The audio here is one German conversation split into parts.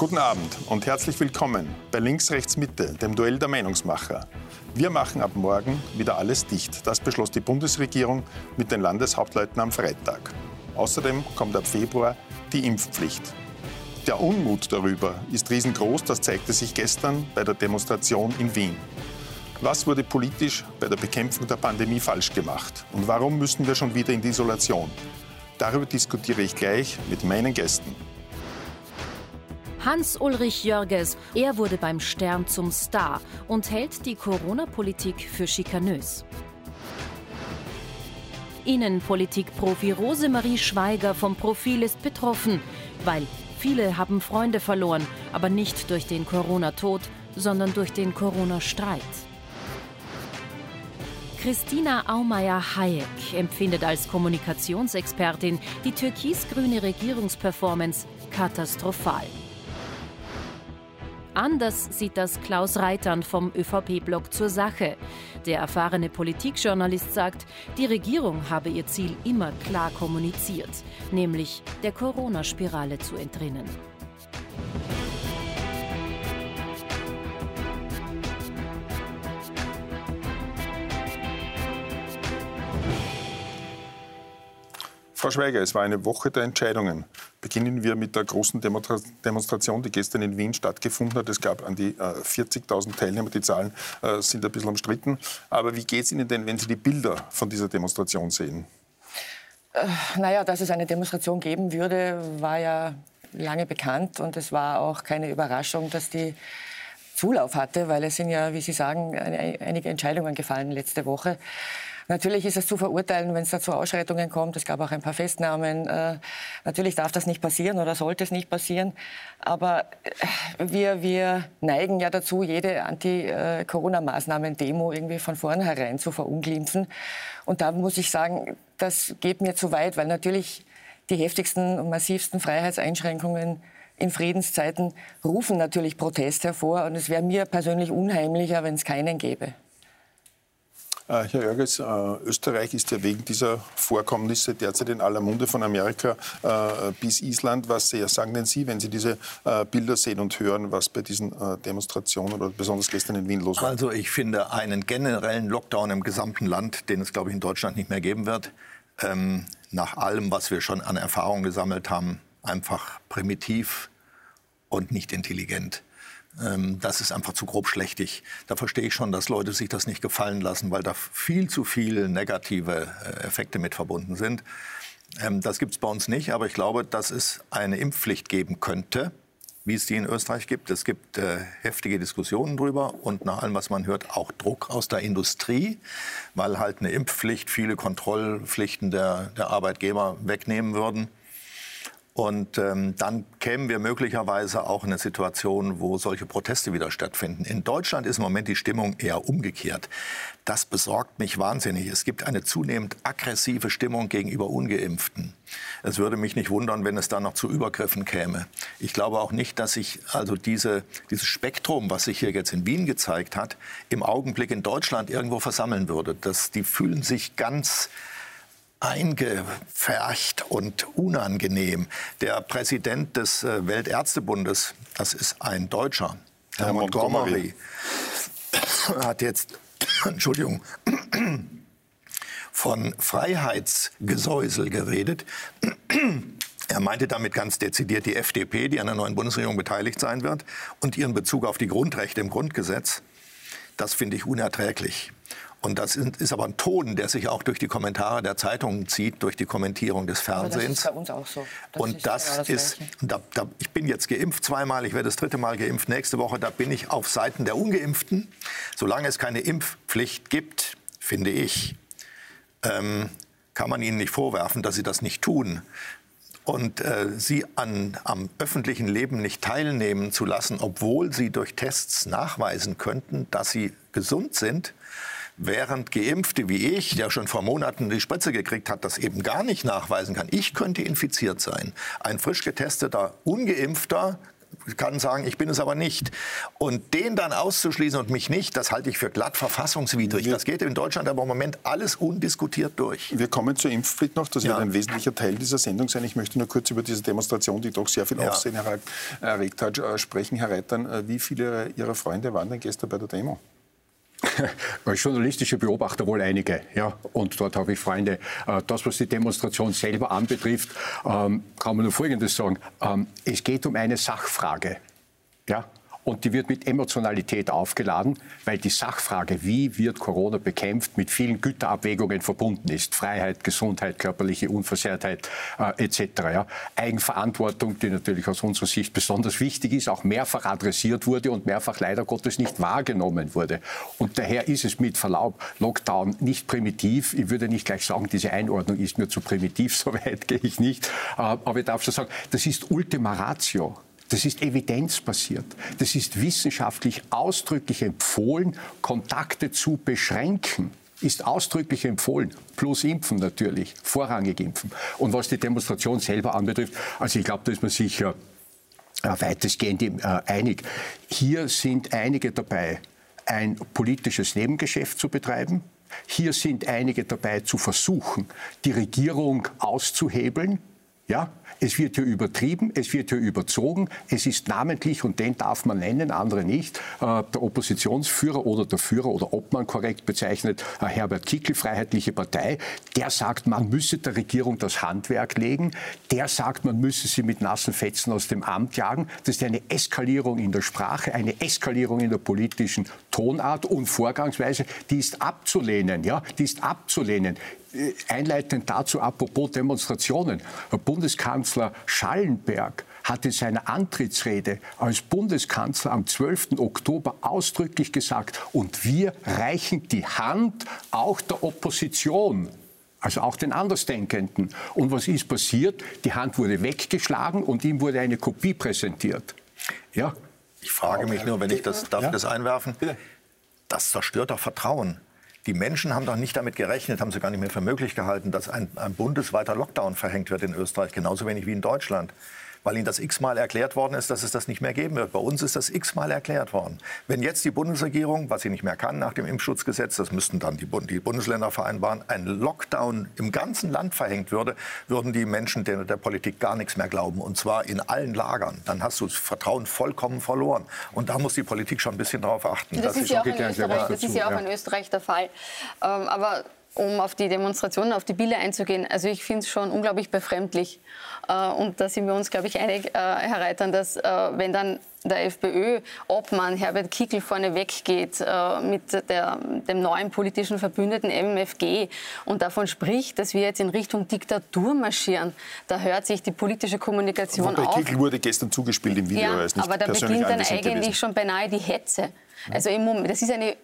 Guten Abend und herzlich willkommen bei Links, Rechts, Mitte, dem Duell der Meinungsmacher. Wir machen ab morgen wieder alles dicht. Das beschloss die Bundesregierung mit den Landeshauptleuten am Freitag. Außerdem kommt ab Februar die Impfpflicht. Der Unmut darüber ist riesengroß, das zeigte sich gestern bei der Demonstration in Wien. Was wurde politisch bei der Bekämpfung der Pandemie falsch gemacht? Und warum müssen wir schon wieder in die Isolation? Darüber diskutiere ich gleich mit meinen Gästen. Hans-Ulrich Jörges, er wurde beim Stern zum Star und hält die Corona-Politik für schikanös. Innenpolitik-Profi Rosemarie Schweiger vom Profil ist betroffen, weil viele haben Freunde verloren, aber nicht durch den Corona-Tod, sondern durch den Corona-Streit. Christina Aumeier-Hayek empfindet als Kommunikationsexpertin die türkis-grüne Regierungsperformance katastrophal. Anders sieht das Klaus Reitern vom ÖVP-Blog zur Sache. Der erfahrene Politikjournalist sagt, die Regierung habe ihr Ziel immer klar kommuniziert, nämlich der Corona-Spirale zu entrinnen. Frau Schweiger, es war eine Woche der Entscheidungen. Beginnen wir mit der großen Demonstration, die gestern in Wien stattgefunden hat. Es gab an die 40.000 äh, Teilnehmer. Die Zahlen äh, sind ein bisschen umstritten. Aber wie geht es Ihnen denn, wenn Sie die Bilder von dieser Demonstration sehen? Äh, naja, dass es eine Demonstration geben würde, war ja lange bekannt. Und es war auch keine Überraschung, dass die Zulauf hatte, weil es sind ja, wie Sie sagen, einige Entscheidungen gefallen letzte Woche. Natürlich ist es zu verurteilen, wenn es da zu Ausschreitungen kommt. Es gab auch ein paar Festnahmen. Äh, natürlich darf das nicht passieren oder sollte es nicht passieren. Aber äh, wir, wir neigen ja dazu, jede Anti-Corona-Maßnahmen-Demo irgendwie von vornherein zu verunglimpfen. Und da muss ich sagen, das geht mir zu weit, weil natürlich die heftigsten und massivsten Freiheitseinschränkungen in Friedenszeiten rufen natürlich Protest hervor. Und es wäre mir persönlich unheimlicher, wenn es keinen gäbe. Äh, Herr Jörges, äh, Österreich ist ja wegen dieser Vorkommnisse derzeit in aller Munde von Amerika äh, bis Island. Was sagen denn Sie, wenn Sie diese Bilder sehen und hören, was bei diesen Demonstrationen oder besonders gestern in Wien los war? Also ich finde einen generellen Lockdown im gesamten Land, den es, glaube ich, in Deutschland nicht mehr geben wird, ähm, nach allem, was wir schon an Erfahrung gesammelt haben, einfach primitiv und nicht intelligent. Ähm, das ist einfach zu grob schlechtig. Da verstehe ich schon, dass Leute sich das nicht gefallen lassen, weil da viel zu viele negative äh, Effekte mit verbunden sind. Ähm, das gibt es bei uns nicht, aber ich glaube, dass es eine Impfpflicht geben könnte, wie es die in Österreich gibt. Es gibt äh, heftige Diskussionen darüber und nach allem, was man hört, auch Druck aus der Industrie, weil halt eine Impfpflicht viele Kontrollpflichten der, der Arbeitgeber wegnehmen würden. Und ähm, dann kämen wir möglicherweise auch in eine Situation, wo solche Proteste wieder stattfinden. In Deutschland ist im Moment die Stimmung eher umgekehrt. Das besorgt mich wahnsinnig. Es gibt eine zunehmend aggressive Stimmung gegenüber ungeimpften. Es würde mich nicht wundern, wenn es da noch zu Übergriffen käme. Ich glaube auch nicht, dass sich also diese, dieses Spektrum, was sich hier jetzt in Wien gezeigt hat, im Augenblick in Deutschland irgendwo versammeln würde. Das, die fühlen sich ganz eingepfercht und unangenehm. Der Präsident des äh, Weltärztebundes, das ist ein Deutscher, Herr, Herr Montgomery, Montgomery, hat jetzt, Entschuldigung, von Freiheitsgesäusel geredet. Er meinte damit ganz dezidiert die FDP, die an der neuen Bundesregierung beteiligt sein wird, und ihren Bezug auf die Grundrechte im Grundgesetz. Das finde ich unerträglich. Und das ist aber ein Ton, der sich auch durch die Kommentare der Zeitungen zieht, durch die Kommentierung des Fernsehens. Aber das ist bei uns auch so. Das und ist das, genau das ist, da, da, ich bin jetzt geimpft zweimal, ich werde das dritte Mal geimpft nächste Woche, da bin ich auf Seiten der Ungeimpften. Solange es keine Impfpflicht gibt, finde ich, ähm, kann man ihnen nicht vorwerfen, dass sie das nicht tun. Und äh, sie an, am öffentlichen Leben nicht teilnehmen zu lassen, obwohl sie durch Tests nachweisen könnten, dass sie gesund sind, während Geimpfte wie ich, der schon vor Monaten die Spritze gekriegt hat, das eben gar nicht nachweisen kann. Ich könnte infiziert sein. Ein frisch getesteter Ungeimpfter kann sagen, ich bin es aber nicht. Und den dann auszuschließen und mich nicht, das halte ich für glatt verfassungswidrig. das geht in Deutschland aber im Moment alles undiskutiert durch. Wir kommen zur Impfpflicht noch. Das ja. wird ein wesentlicher Teil dieser Sendung sein. Ich möchte nur kurz über diese Demonstration, die doch sehr viel Aufsehen ja. erregt hat, äh, sprechen. Herr Reitern, äh, wie viele Ihrer Freunde waren denn gestern bei der Demo? Als journalistischer Beobachter wohl einige. Ja. Und dort habe ich Freunde. Äh, das, was die Demonstration selber anbetrifft, ähm, kann man nur Folgendes sagen. Ähm, es geht um eine Sachfrage. Ja? Und die wird mit Emotionalität aufgeladen, weil die Sachfrage, wie wird Corona bekämpft, mit vielen Güterabwägungen verbunden ist. Freiheit, Gesundheit, körperliche Unversehrtheit äh, etc. Ja. Eigenverantwortung, die natürlich aus unserer Sicht besonders wichtig ist, auch mehrfach adressiert wurde und mehrfach leider Gottes nicht wahrgenommen wurde. Und daher ist es mit Verlaub Lockdown nicht primitiv. Ich würde nicht gleich sagen, diese Einordnung ist mir zu primitiv, so weit gehe ich nicht. Äh, aber ich darf schon sagen, das ist Ultima Ratio. Das ist evidenzbasiert. Das ist wissenschaftlich ausdrücklich empfohlen, Kontakte zu beschränken ist ausdrücklich empfohlen. Plus impfen natürlich, vorrangig impfen. Und was die Demonstration selber anbetrifft, also ich glaube, da ist man sicher äh, weitestgehend äh, einig. Hier sind einige dabei, ein politisches Nebengeschäft zu betreiben. Hier sind einige dabei, zu versuchen, die Regierung auszuhebeln. Ja, es wird hier übertrieben, es wird hier überzogen. Es ist namentlich, und den darf man nennen, andere nicht, äh, der Oppositionsführer oder der Führer oder ob man korrekt bezeichnet, äh, Herbert Kickl, Freiheitliche Partei, der sagt, man müsse der Regierung das Handwerk legen. Der sagt, man müsse sie mit nassen Fetzen aus dem Amt jagen. Das ist eine Eskalierung in der Sprache, eine Eskalierung in der politischen Tonart und Vorgangsweise, die ist abzulehnen. Ja, die ist abzulehnen. Äh, einleitend dazu, apropos Demonstrationen. Herr Bundeskanzler Schallenberg hat in seiner Antrittsrede als Bundeskanzler am 12. Oktober ausdrücklich gesagt, und wir reichen die Hand auch der Opposition. Also auch den Andersdenkenden. Und was ist passiert? Die Hand wurde weggeschlagen und ihm wurde eine Kopie präsentiert. Ja. Ich frage mich nur, wenn ich das, darf ja? das einwerfen? Das zerstört doch Vertrauen. Die Menschen haben doch nicht damit gerechnet, haben sie gar nicht mehr für möglich gehalten, dass ein, ein bundesweiter Lockdown verhängt wird in Österreich, genauso wenig wie in Deutschland weil ihnen das x-mal erklärt worden ist, dass es das nicht mehr geben wird. Bei uns ist das x-mal erklärt worden. Wenn jetzt die Bundesregierung, was sie nicht mehr kann nach dem Impfschutzgesetz, das müssten dann die, die Bundesländer vereinbaren, ein Lockdown im ganzen Land verhängt würde, würden die Menschen der, der Politik gar nichts mehr glauben. Und zwar in allen Lagern. Dann hast du das Vertrauen vollkommen verloren. Und da muss die Politik schon ein bisschen darauf achten. Das, ist ja, auch in Österreich, das ist ja auch in Österreich der Fall. Ähm, aber um auf die Demonstrationen, auf die Bilder einzugehen. Also ich finde es schon unglaublich befremdlich. Äh, und da sind wir uns, glaube ich, einig, äh, Herr Reitern, dass äh, wenn dann der FPÖ-Obmann Herbert Kickl vorne weggeht äh, mit der, dem neuen politischen Verbündeten MFG und davon spricht, dass wir jetzt in Richtung Diktatur marschieren, da hört sich die politische Kommunikation Wobei auf. Kickl wurde gestern zugespielt im Video. Ja, aber da beginnt dann eigentlich gewesen. schon beinahe die Hetze. Also im Moment, das ist eine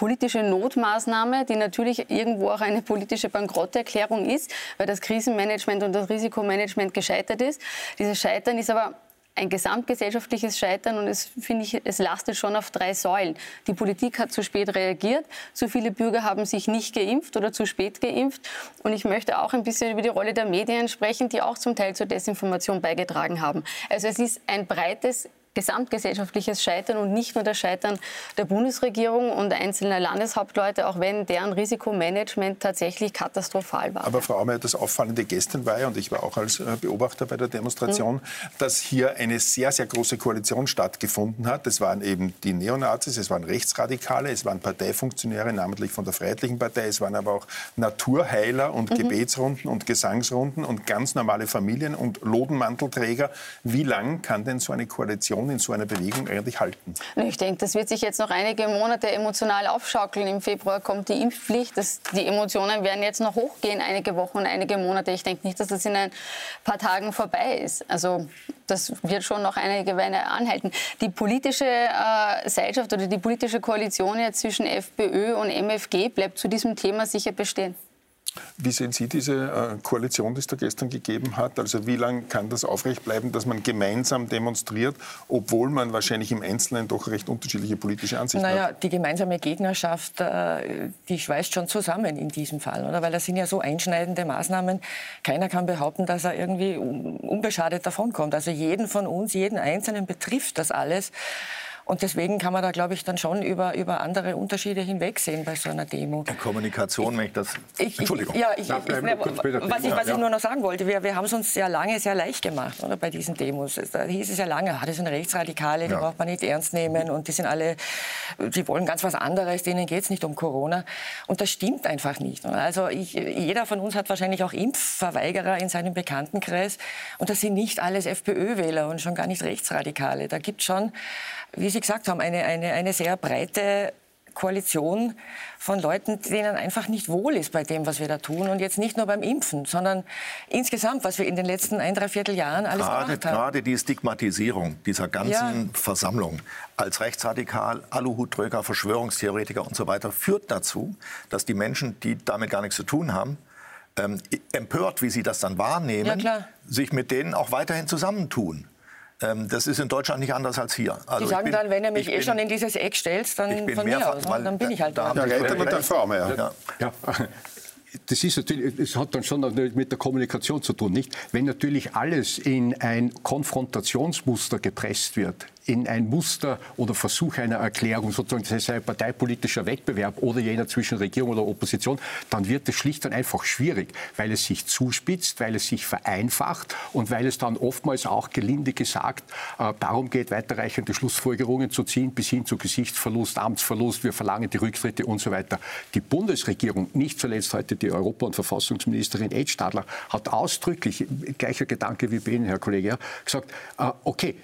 politische Notmaßnahme, die natürlich irgendwo auch eine politische Bankrotterklärung ist, weil das Krisenmanagement und das Risikomanagement gescheitert ist. Dieses Scheitern ist aber ein gesamtgesellschaftliches Scheitern und es finde ich, es lastet schon auf drei Säulen. Die Politik hat zu spät reagiert, zu viele Bürger haben sich nicht geimpft oder zu spät geimpft und ich möchte auch ein bisschen über die Rolle der Medien sprechen, die auch zum Teil zur Desinformation beigetragen haben. Also es ist ein breites gesamtgesellschaftliches Scheitern und nicht nur das Scheitern der Bundesregierung und einzelner Landeshauptleute, auch wenn deren Risikomanagement tatsächlich katastrophal war. Aber Frau Aumer, das Auffallende gestern war ja, und ich war auch als äh, Beobachter bei der Demonstration, mhm. dass hier eine sehr, sehr große Koalition stattgefunden hat. Es waren eben die Neonazis, es waren Rechtsradikale, es waren Parteifunktionäre, namentlich von der Freiheitlichen Partei, es waren aber auch Naturheiler und mhm. Gebetsrunden und Gesangsrunden und ganz normale Familien und Lodenmantelträger. Wie lang kann denn so eine Koalition Emotionen in so einer Bewegung eigentlich halten? Ich denke, das wird sich jetzt noch einige Monate emotional aufschaukeln. Im Februar kommt die Impfpflicht. Das, die Emotionen werden jetzt noch hochgehen, einige Wochen und einige Monate. Ich denke nicht, dass das in ein paar Tagen vorbei ist. Also das wird schon noch einige Weile anhalten. Die politische äh, Seilschaft oder die politische Koalition jetzt zwischen FPÖ und MFG bleibt zu diesem Thema sicher bestehen. Wie sehen Sie diese äh, Koalition, die es da gestern gegeben hat? Also wie lange kann das aufrecht bleiben, dass man gemeinsam demonstriert, obwohl man wahrscheinlich im Einzelnen doch recht unterschiedliche politische Ansichten naja, hat? Die gemeinsame Gegnerschaft, äh, die schweißt schon zusammen in diesem Fall, oder? Weil das sind ja so einschneidende Maßnahmen. Keiner kann behaupten, dass er irgendwie unbeschadet davonkommt. Also jeden von uns, jeden Einzelnen betrifft das alles. Und deswegen kann man da, glaube ich, dann schon über, über andere Unterschiede hinwegsehen bei so einer Demo. Kommunikation, wenn ich das... Ich, Entschuldigung. Ja, ich, ich, was, ich, was ich nur noch sagen wollte, wir, wir haben es uns sehr lange sehr leicht gemacht oder, bei diesen Demos. Da hieß es ja lange, ah, das sind Rechtsradikale, die ja. braucht man nicht ernst nehmen und die sind alle, die wollen ganz was anderes, denen geht es nicht um Corona. Und das stimmt einfach nicht. Also ich, jeder von uns hat wahrscheinlich auch Impfverweigerer in seinem Bekanntenkreis und das sind nicht alles FPÖ-Wähler und schon gar nicht Rechtsradikale. Da gibt es schon wie Sie gesagt haben, eine, eine, eine sehr breite Koalition von Leuten, denen einfach nicht wohl ist bei dem, was wir da tun. Und jetzt nicht nur beim Impfen, sondern insgesamt, was wir in den letzten ein, dreiviertel Jahren alles gerade, gemacht haben. Gerade die Stigmatisierung dieser ganzen ja. Versammlung als rechtsradikal, Aluhutträger, Verschwörungstheoretiker und so weiter führt dazu, dass die Menschen, die damit gar nichts zu tun haben, ähm, empört, wie sie das dann wahrnehmen, ja, sich mit denen auch weiterhin zusammentun. Ähm, das ist in Deutschland nicht anders als hier. Also Die sagen bin, dann, wenn ihr mich eh bin, schon in dieses Eck stellt, dann von mir aus, ne? dann bin ich halt da. Ja, Reiter und dann Frau, ja. ja. ja das ist natürlich, es hat dann schon mit der Kommunikation zu tun, nicht? Wenn natürlich alles in ein Konfrontationsmuster gepresst wird, in ein Muster oder Versuch einer Erklärung, sozusagen, das heißt ein parteipolitischer Wettbewerb oder jener zwischen Regierung oder Opposition, dann wird es schlicht und einfach schwierig, weil es sich zuspitzt, weil es sich vereinfacht und weil es dann oftmals auch gelinde gesagt äh, darum geht, weiterreichende Schlussfolgerungen zu ziehen, bis hin zu Gesichtsverlust, Amtsverlust, wir verlangen die Rücktritte und so weiter. Die Bundesregierung, nicht zuletzt heute die Europa- und Verfassungsministerin Ed Stadler, hat ausdrücklich, gleicher Gedanke wie bei Ihnen, Herr Kollege, gesagt, äh, okay,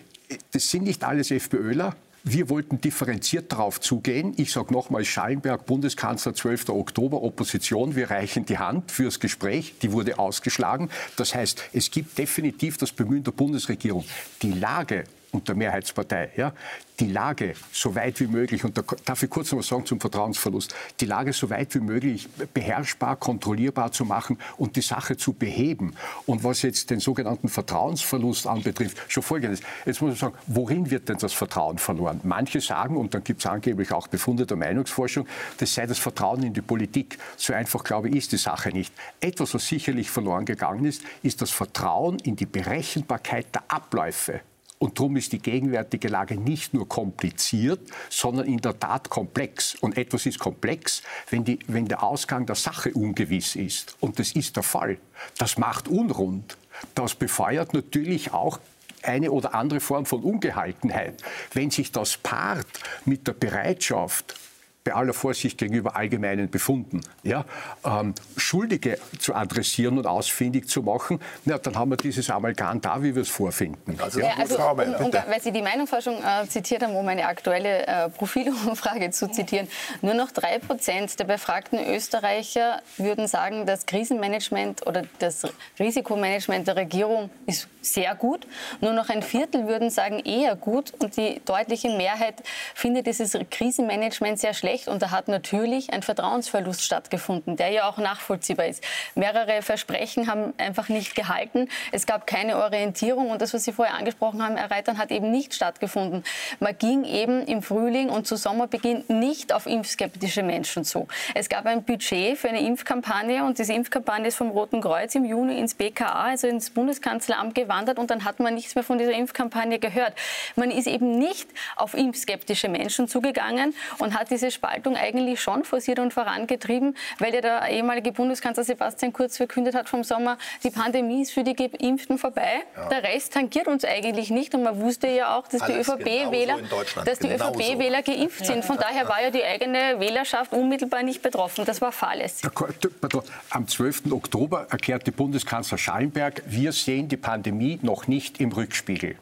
das sind nicht alles FPÖler. Wir wollten differenziert darauf zugehen. Ich sage nochmal, Schallenberg, Bundeskanzler, 12. Oktober, Opposition, wir reichen die Hand fürs Gespräch. Die wurde ausgeschlagen. Das heißt, es gibt definitiv das Bemühen der Bundesregierung, die Lage und der Mehrheitspartei, ja, die Lage so weit wie möglich, und da darf ich kurz noch was sagen zum Vertrauensverlust, die Lage so weit wie möglich beherrschbar, kontrollierbar zu machen und die Sache zu beheben. Und was jetzt den sogenannten Vertrauensverlust anbetrifft, schon Folgendes. Jetzt muss man sagen, worin wird denn das Vertrauen verloren? Manche sagen, und dann gibt es angeblich auch Befunde der Meinungsforschung, das sei das Vertrauen in die Politik. So einfach, glaube ich, ist die Sache nicht. Etwas, was sicherlich verloren gegangen ist, ist das Vertrauen in die Berechenbarkeit der Abläufe und darum ist die gegenwärtige Lage nicht nur kompliziert, sondern in der Tat komplex. Und etwas ist komplex, wenn, die, wenn der Ausgang der Sache ungewiss ist. Und das ist der Fall. Das macht unrund. Das befeuert natürlich auch eine oder andere Form von Ungehaltenheit. Wenn sich das paart mit der Bereitschaft, bei aller Vorsicht gegenüber allgemeinen Befunden, ja, ähm, Schuldige zu adressieren und ausfindig zu machen, na, dann haben wir dieses Amalgam da, wie wir es vorfinden. Also, ja, also um, um, weil Sie die Meinungsforschung äh, zitiert haben, um eine aktuelle äh, Profilumfrage zu zitieren, nur noch drei Prozent der befragten Österreicher würden sagen, das Krisenmanagement oder das Risikomanagement der Regierung ist sehr gut. Nur noch ein Viertel würden sagen eher gut und die deutliche Mehrheit findet dieses Krisenmanagement sehr schlecht schlecht und da hat natürlich ein Vertrauensverlust stattgefunden, der ja auch nachvollziehbar ist. Mehrere Versprechen haben einfach nicht gehalten. Es gab keine Orientierung und das, was Sie vorher angesprochen haben, Herr Reitern, hat eben nicht stattgefunden. Man ging eben im Frühling und zu Sommerbeginn nicht auf impfskeptische Menschen zu. Es gab ein Budget für eine Impfkampagne und diese Impfkampagne ist vom Roten Kreuz im Juni ins BKA, also ins Bundeskanzleramt gewandert und dann hat man nichts mehr von dieser Impfkampagne gehört. Man ist eben nicht auf impfskeptische Menschen zugegangen und hat diese Spaltung eigentlich schon forciert und vorangetrieben, weil ja der ehemalige Bundeskanzler Sebastian Kurz verkündet hat vom Sommer, die Pandemie ist für die Geimpften vorbei. Ja. Der Rest tangiert uns eigentlich nicht. Und man wusste ja auch, dass Alles die ÖVP-Wähler ÖVP geimpft sind. Von daher war ja die eigene Wählerschaft unmittelbar nicht betroffen. Das war fahrlässig. Am 12. Oktober erklärte Bundeskanzler Schallenberg, wir sehen die Pandemie noch nicht im Rückspiegel.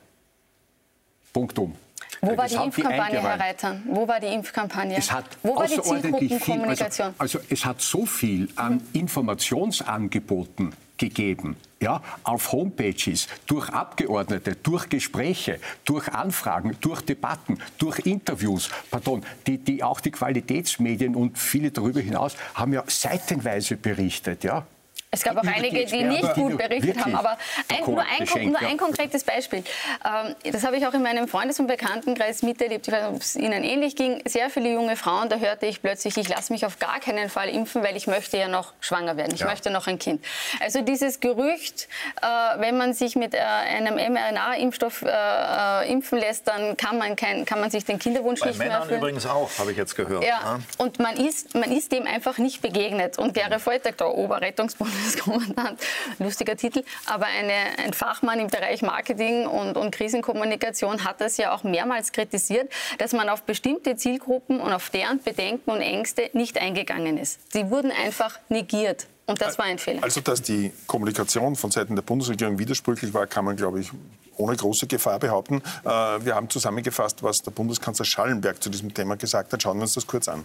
Punkt um. Wo war die Impfkampagne, Herr Reitern? Wo war die Impfkampagne? Es hat Wo war die Zielgruppenkommunikation? Also, also, es hat so viel an Informationsangeboten gegeben. Ja, auf Homepages, durch Abgeordnete, durch Gespräche, durch Anfragen, durch Debatten, durch Interviews, pardon, die, die auch die Qualitätsmedien und viele darüber hinaus haben ja seitenweise berichtet. Ja, es gab auch einige, die nicht gut berichtet haben, aber ein, nur, ein, nur ein konkretes Beispiel. Ähm, das habe ich auch in meinem Freundes- und Bekanntenkreis miterlebt. Ich weiß nicht, ob es Ihnen ähnlich ging. Sehr viele junge Frauen, da hörte ich plötzlich, ich lasse mich auf gar keinen Fall impfen, weil ich möchte ja noch schwanger werden. Ich ja. möchte noch ein Kind. Also dieses Gerücht, äh, wenn man sich mit äh, einem mRNA-Impfstoff äh, impfen lässt, dann kann man, kein, kann man sich den Kinderwunsch Bei nicht Männern mehr erfüllen. übrigens auch, habe ich jetzt gehört. Ja. ja. Und man ist, man ist dem einfach nicht begegnet. Und Gere Volltag, der Oberrettungsbund Bundeskommandanten, lustiger Titel, aber eine, ein Fachmann im Bereich Marketing und, und Krisenkommunikation hat das ja auch mehrmals kritisiert, dass man auf bestimmte Zielgruppen und auf deren Bedenken und Ängste nicht eingegangen ist. Sie wurden einfach negiert. Und das war ein Fehler. Also, dass die Kommunikation von Seiten der Bundesregierung widersprüchlich war, kann man, glaube ich, ohne große Gefahr behaupten. Äh, wir haben zusammengefasst, was der Bundeskanzler Schallenberg zu diesem Thema gesagt hat. Schauen wir uns das kurz an.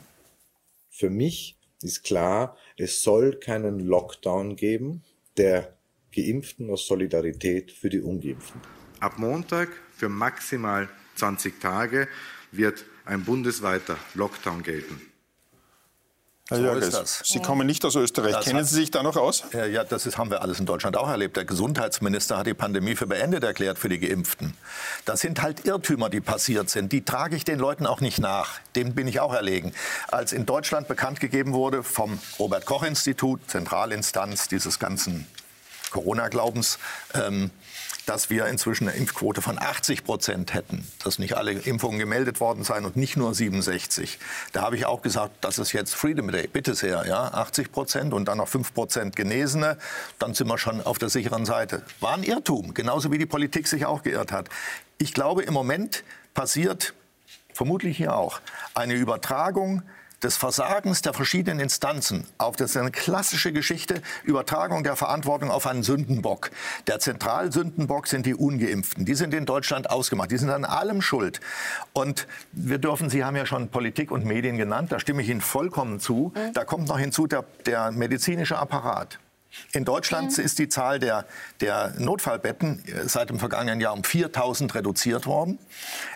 Für mich ist klar, es soll keinen Lockdown geben der Geimpften aus Solidarität für die Ungeimpften. Ab Montag für maximal 20 Tage wird ein bundesweiter Lockdown gelten. Herr so Jörges, ist das. Sie kommen nicht aus Österreich. Das Kennen Sie sich da noch aus? Ja, das ist, haben wir alles in Deutschland auch erlebt. Der Gesundheitsminister hat die Pandemie für beendet erklärt für die Geimpften. Das sind halt Irrtümer, die passiert sind. Die trage ich den Leuten auch nicht nach. Dem bin ich auch erlegen. Als in Deutschland bekannt gegeben wurde vom Robert-Koch-Institut, Zentralinstanz dieses ganzen Corona-Glaubens, ähm, dass wir inzwischen eine Impfquote von 80 Prozent hätten, dass nicht alle Impfungen gemeldet worden seien und nicht nur 67. Da habe ich auch gesagt, das ist jetzt Freedom Day, bitte sehr, ja, 80 Prozent und dann noch 5 Prozent Genesene, dann sind wir schon auf der sicheren Seite. War ein Irrtum, genauso wie die Politik sich auch geirrt hat. Ich glaube, im Moment passiert, vermutlich hier auch, eine Übertragung des Versagens der verschiedenen Instanzen auf das ist eine klassische Geschichte Übertragung der Verantwortung auf einen Sündenbock. Der Zentralsündenbock sind die Ungeimpften. Die sind in Deutschland ausgemacht. Die sind an allem schuld. Und wir dürfen, Sie haben ja schon Politik und Medien genannt, da stimme ich Ihnen vollkommen zu. Mhm. Da kommt noch hinzu der, der medizinische Apparat. In Deutschland mhm. ist die Zahl der, der, Notfallbetten äh, seit dem vergangenen Jahr um 4000 reduziert worden.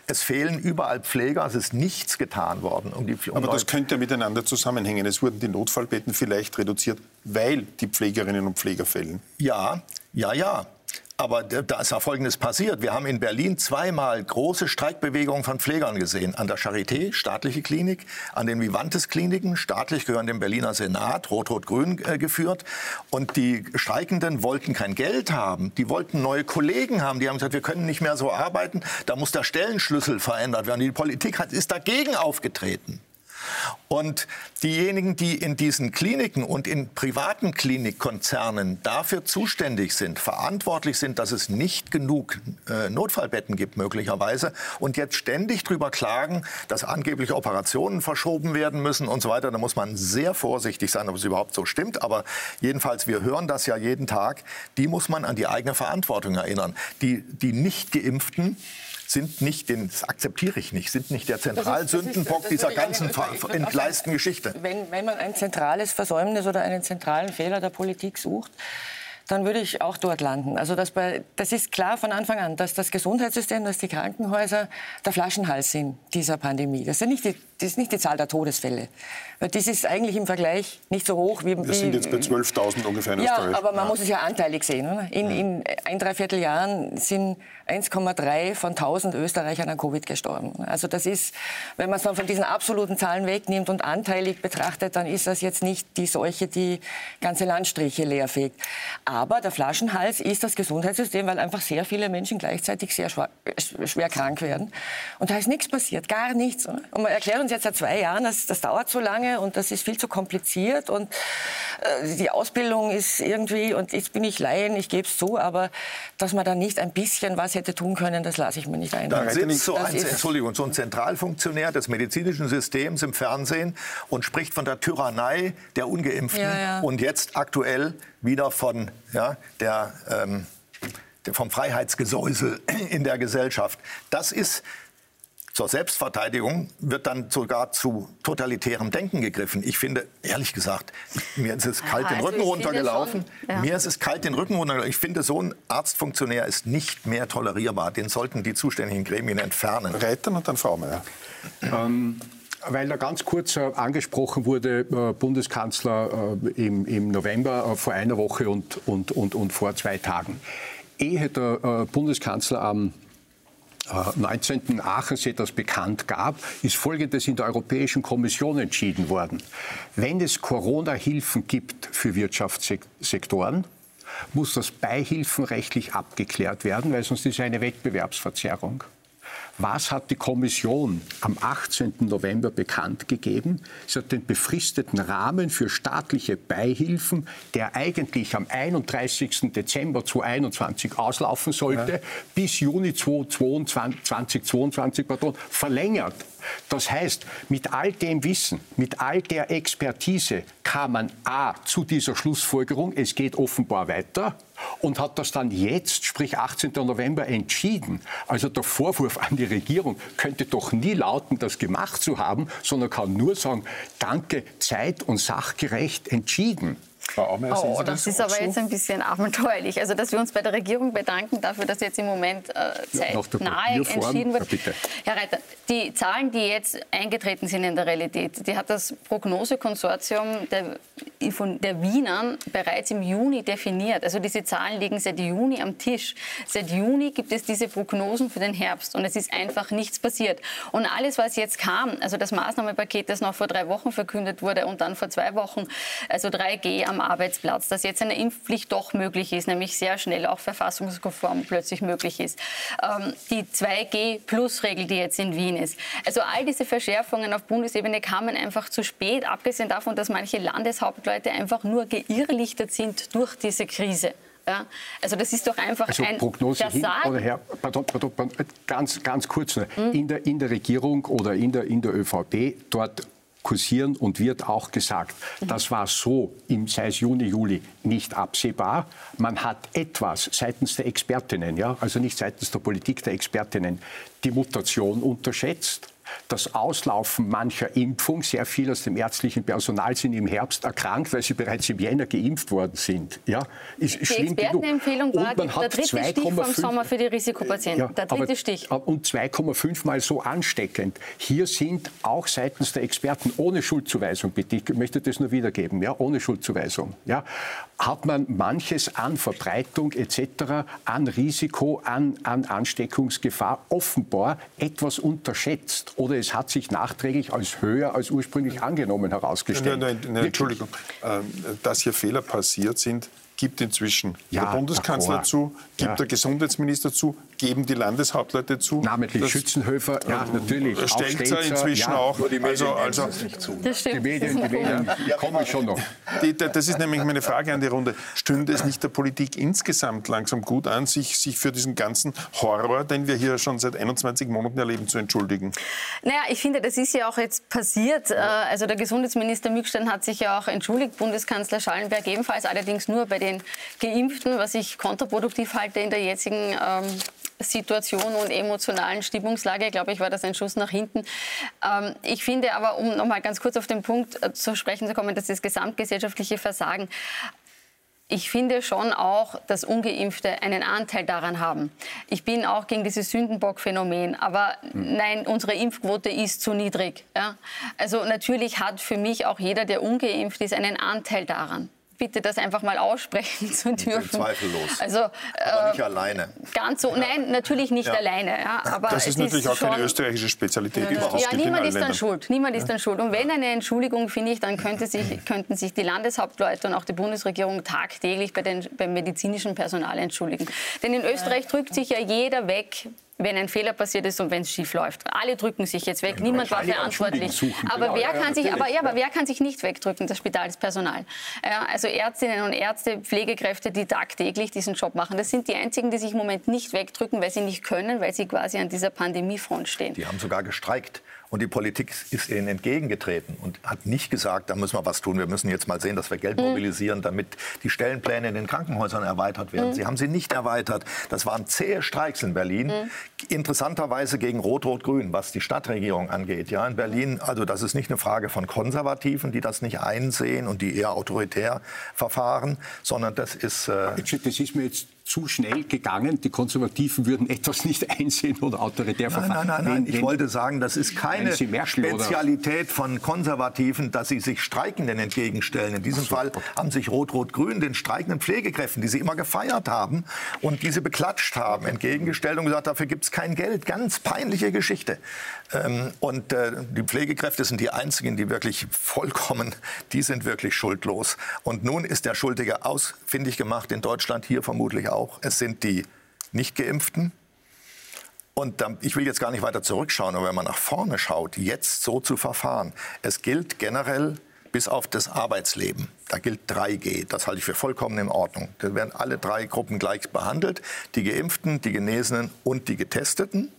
Es fehlen überall Pfleger, es ist nichts getan worden. Um die, um Aber das könnte ja miteinander zusammenhängen. Es wurden die Notfallbetten vielleicht reduziert, weil die Pflegerinnen und Pfleger fehlen. Ja, ja, ja. Aber da ist ja Folgendes passiert. Wir haben in Berlin zweimal große Streikbewegungen von Pflegern gesehen. An der Charité, staatliche Klinik, an den Vivantes-Kliniken, staatlich gehören dem Berliner Senat, Rot-Rot-Grün äh, geführt. Und die Streikenden wollten kein Geld haben. Die wollten neue Kollegen haben. Die haben gesagt, wir können nicht mehr so arbeiten. Da muss der Stellenschlüssel verändert werden. Die Politik hat, ist dagegen aufgetreten. Und diejenigen, die in diesen Kliniken und in privaten Klinikkonzernen dafür zuständig sind, verantwortlich sind, dass es nicht genug äh, Notfallbetten gibt möglicherweise und jetzt ständig darüber klagen, dass angeblich Operationen verschoben werden müssen und so weiter, da muss man sehr vorsichtig sein, ob es überhaupt so stimmt. Aber jedenfalls, wir hören das ja jeden Tag, die muss man an die eigene Verantwortung erinnern. Die, die nicht geimpften, sind nicht, den, das akzeptiere ich nicht, sind nicht der Zentralsündenbock dieser ganzen entgleisten Geschichte. Wenn, wenn man ein zentrales Versäumnis oder einen zentralen Fehler der Politik sucht, dann würde ich auch dort landen. Also das, bei, das ist klar von Anfang an, dass das Gesundheitssystem, dass die Krankenhäuser der Flaschenhals sind dieser Pandemie. Das ist nicht die, das ist nicht die Zahl der Todesfälle. Das ist eigentlich im Vergleich nicht so hoch wie... Wir sind jetzt bei 12.000 ungefähr in ja, Österreich. Aber man ja. muss es ja anteilig sehen. In, in ein Dreivierteljahren sind 1,3 von 1000 Österreichern an Covid gestorben. Also das ist, wenn man es dann von diesen absoluten Zahlen wegnimmt und anteilig betrachtet, dann ist das jetzt nicht die Seuche, die ganze Landstriche leerfegt. Aber der Flaschenhals ist das Gesundheitssystem, weil einfach sehr viele Menschen gleichzeitig sehr schwer, schwer krank werden. Und da ist nichts passiert, gar nichts. Und man erklärt uns jetzt seit zwei Jahren, das, das dauert so lange und das ist viel zu kompliziert und äh, die Ausbildung ist irgendwie, und jetzt bin ich Laien, ich gebe es zu, aber dass man da nicht ein bisschen was hätte tun können, das lasse ich mir nicht ein. Da sitzt so ein, Entschuldigung, so ein Zentralfunktionär des medizinischen Systems im Fernsehen und spricht von der Tyrannei der Ungeimpften ja, ja. und jetzt aktuell wieder von ja, der, ähm, vom Freiheitsgesäusel in der Gesellschaft. Das ist zur Selbstverteidigung wird dann sogar zu totalitärem Denken gegriffen. Ich finde, ehrlich gesagt, mir ist es kalt ja, den also Rücken runtergelaufen. Schon, ja. Mir ist es kalt den Rücken runtergelaufen. Ich finde, so ein Arztfunktionär ist nicht mehr tolerierbar. Den sollten die zuständigen Gremien entfernen. Reitern und dann Frau Meier. Ähm, weil da ganz kurz äh, angesprochen wurde, äh, Bundeskanzler äh, im, im, November äh, vor einer Woche und, und, und, und vor zwei Tagen. Ehe der äh, Bundeskanzler am 19. Äh, Aachensee das bekannt gab, ist Folgendes in der Europäischen Kommission entschieden worden. Wenn es Corona-Hilfen gibt für Wirtschaftssektoren, muss das beihilfenrechtlich abgeklärt werden, weil sonst ist es eine Wettbewerbsverzerrung. Was hat die Kommission am 18. November bekannt gegeben? Sie hat den befristeten Rahmen für staatliche Beihilfen, der eigentlich am 31. Dezember 2021 auslaufen sollte, ja. bis Juni 2022 pardon, verlängert. Das heißt, mit all dem Wissen, mit all der Expertise kam man A zu dieser Schlussfolgerung, es geht offenbar weiter und hat das dann jetzt, sprich 18. November, entschieden. Also der Vorwurf an die Regierung könnte doch nie lauten, das gemacht zu haben, sondern kann nur sagen, danke, zeit- und sachgerecht entschieden. Oh, das, ist aber jetzt ein bisschen abenteuerlich. Also, dass wir uns bei der Regierung bedanken dafür, dass jetzt im Moment äh, zeitnahe entschieden wird. Ja, Herr Reiter, die Zahlen, die jetzt eingetreten sind in der Realität, die hat das Prognosekonsortium der, von der Wienern bereits im Juni definiert. Also diese Zahlen liegen seit Juni am Tisch. Seit Juni gibt es diese Prognosen für den Herbst und es ist einfach nichts passiert. Und alles, was jetzt kam, also das Maßnahmenpaket, das noch vor drei Wochen verkündet wurde und dann vor zwei Wochen, also 3G am Arbeitsplatz, dass jetzt eine Impfpflicht doch möglich ist, nämlich sehr schnell auch verfassungskonform plötzlich möglich ist. Ähm, die 2G-Plus-Regel, die jetzt in Wien ist. Also all diese Verschärfungen auf Bundesebene kamen einfach zu spät, abgesehen davon, dass manche Landeshauptleute einfach nur geirrlichtert sind durch diese Krise. Ja, also das ist doch einfach also ein Prognose hin oder her, pardon, pardon, pardon, ganz, ganz kurz nur. Hm? In, der, in der Regierung oder in der, in der ÖVP, dort kursieren und wird auch gesagt. Das war so im, sei es Juni, Juli nicht absehbar. Man hat etwas seitens der Expertinnen, ja, also nicht seitens der Politik der Expertinnen, die Mutation unterschätzt das Auslaufen mancher Impfung. Sehr viele aus dem ärztlichen Personal sind im Herbst erkrankt, weil sie bereits im Jänner geimpft worden sind. Ja, ist die schlimm Expertenempfehlung war der dritte Stich vom Sommer für die Risikopatienten. Ja, der dritte aber, Stich. Und 2,5 mal so ansteckend. Hier sind auch seitens der Experten ohne Schuldzuweisung, bitte, ich möchte das nur wiedergeben, ja, ohne Schuldzuweisung, ja, hat man manches an Verbreitung etc., an Risiko, an, an Ansteckungsgefahr offenbar etwas unterschätzt oder es hat sich nachträglich als höher als ursprünglich angenommen herausgestellt. Nein, nein, nein, Entschuldigung, ähm, dass hier Fehler passiert sind, gibt inzwischen ja, der Bundeskanzler davor. zu, gibt ja. der Gesundheitsminister zu, geben die Landeshauptleute zu. Namentlich das, Schützenhöfer, ja, natürlich. Stelzer inzwischen ja, auch. Die Medien also, also, nicht zu. Das stimmt. Die Medien, die Medien kommen schon noch. Die, das ist nämlich meine Frage an die Runde. Stünde es nicht der Politik insgesamt langsam gut an, sich, sich für diesen ganzen Horror, den wir hier schon seit 21 Monaten erleben, zu entschuldigen? Naja, ich finde, das ist ja auch jetzt passiert. Ja. Äh, also der Gesundheitsminister Mückstein hat sich ja auch entschuldigt, Bundeskanzler Schallenberg ebenfalls, allerdings nur bei den Geimpften, was ich kontraproduktiv halte in der jetzigen ähm, Situation und emotionalen Stimmungslage, glaube ich, war das ein Schuss nach hinten. Ähm, ich finde aber, um noch mal ganz kurz auf den Punkt äh, zu sprechen zu kommen, dass das gesamtgesellschaftliche Versagen ich finde schon auch, dass Ungeimpfte einen Anteil daran haben. Ich bin auch gegen dieses Sündenbock-Phänomen, aber hm. nein, unsere Impfquote ist zu niedrig. Ja? Also natürlich hat für mich auch jeder, der ungeimpft ist, einen Anteil daran bitte, das einfach mal aussprechen zu dürfen. Zweifellos. Also, aber äh, nicht alleine. Ganz so, nein, natürlich nicht ja. alleine. Ja, aber das ist natürlich auch schon, keine österreichische Spezialität. Ja, überhaupt. ja niemand ist dann schuld. Niemand ist dann schuld. Und wenn eine Entschuldigung, finde ich, dann könnte sich, könnten sich die Landeshauptleute und auch die Bundesregierung tagtäglich bei den, beim medizinischen Personal entschuldigen. Denn in Österreich drückt sich ja jeder weg, wenn ein Fehler passiert ist und wenn es schief läuft. Alle drücken sich jetzt weg, ja, niemand war verantwortlich. aber, genau. wer kann sich, aber, ja, aber wer kann sich nicht wegdrücken? Das Spitalspersonal. Ja, also Ärztinnen und Ärzte, Pflegekräfte, die tagtäglich diesen Job machen. Das sind die einzigen, die sich im Moment nicht wegdrücken, weil sie nicht können, weil sie quasi an dieser Pandemiefront stehen. Die haben sogar gestreikt. Und die Politik ist ihnen entgegengetreten und hat nicht gesagt, da müssen wir was tun. Wir müssen jetzt mal sehen, dass wir Geld mhm. mobilisieren, damit die Stellenpläne in den Krankenhäusern erweitert werden. Mhm. Sie haben sie nicht erweitert. Das waren zähe Streiks in Berlin. Interessanterweise gegen Rot-Rot-Grün, was die Stadtregierung angeht. Ja, in Berlin, also das ist nicht eine Frage von Konservativen, die das nicht einsehen und die eher autoritär verfahren, sondern das ist... Äh das ist mir jetzt zu schnell gegangen. Die Konservativen würden etwas nicht einsehen oder autoritär nein, verfahren. Nein, nein, nein. ich wollte sagen, das ist keine Spezialität von Konservativen, dass sie sich Streikenden entgegenstellen. In diesem so. Fall haben sich Rot-Rot-Grün den streikenden Pflegekräften, die sie immer gefeiert haben und die sie beklatscht haben, entgegengestellt und gesagt, dafür gibt es kein Geld. Ganz peinliche Geschichte. Ähm, und äh, die Pflegekräfte sind die einzigen, die wirklich vollkommen, die sind wirklich schuldlos. Und nun ist der Schuldige ausfindig gemacht in Deutschland, hier vermutlich auch. Es sind die Nicht-Geimpften. Und ich will jetzt gar nicht weiter zurückschauen, aber wenn man nach vorne schaut, jetzt so zu verfahren, es gilt generell bis auf das Arbeitsleben. Da gilt 3G. Das halte ich für vollkommen in Ordnung. Da werden alle drei Gruppen gleich behandelt. Die Geimpften, die Genesenen und die Getesteten.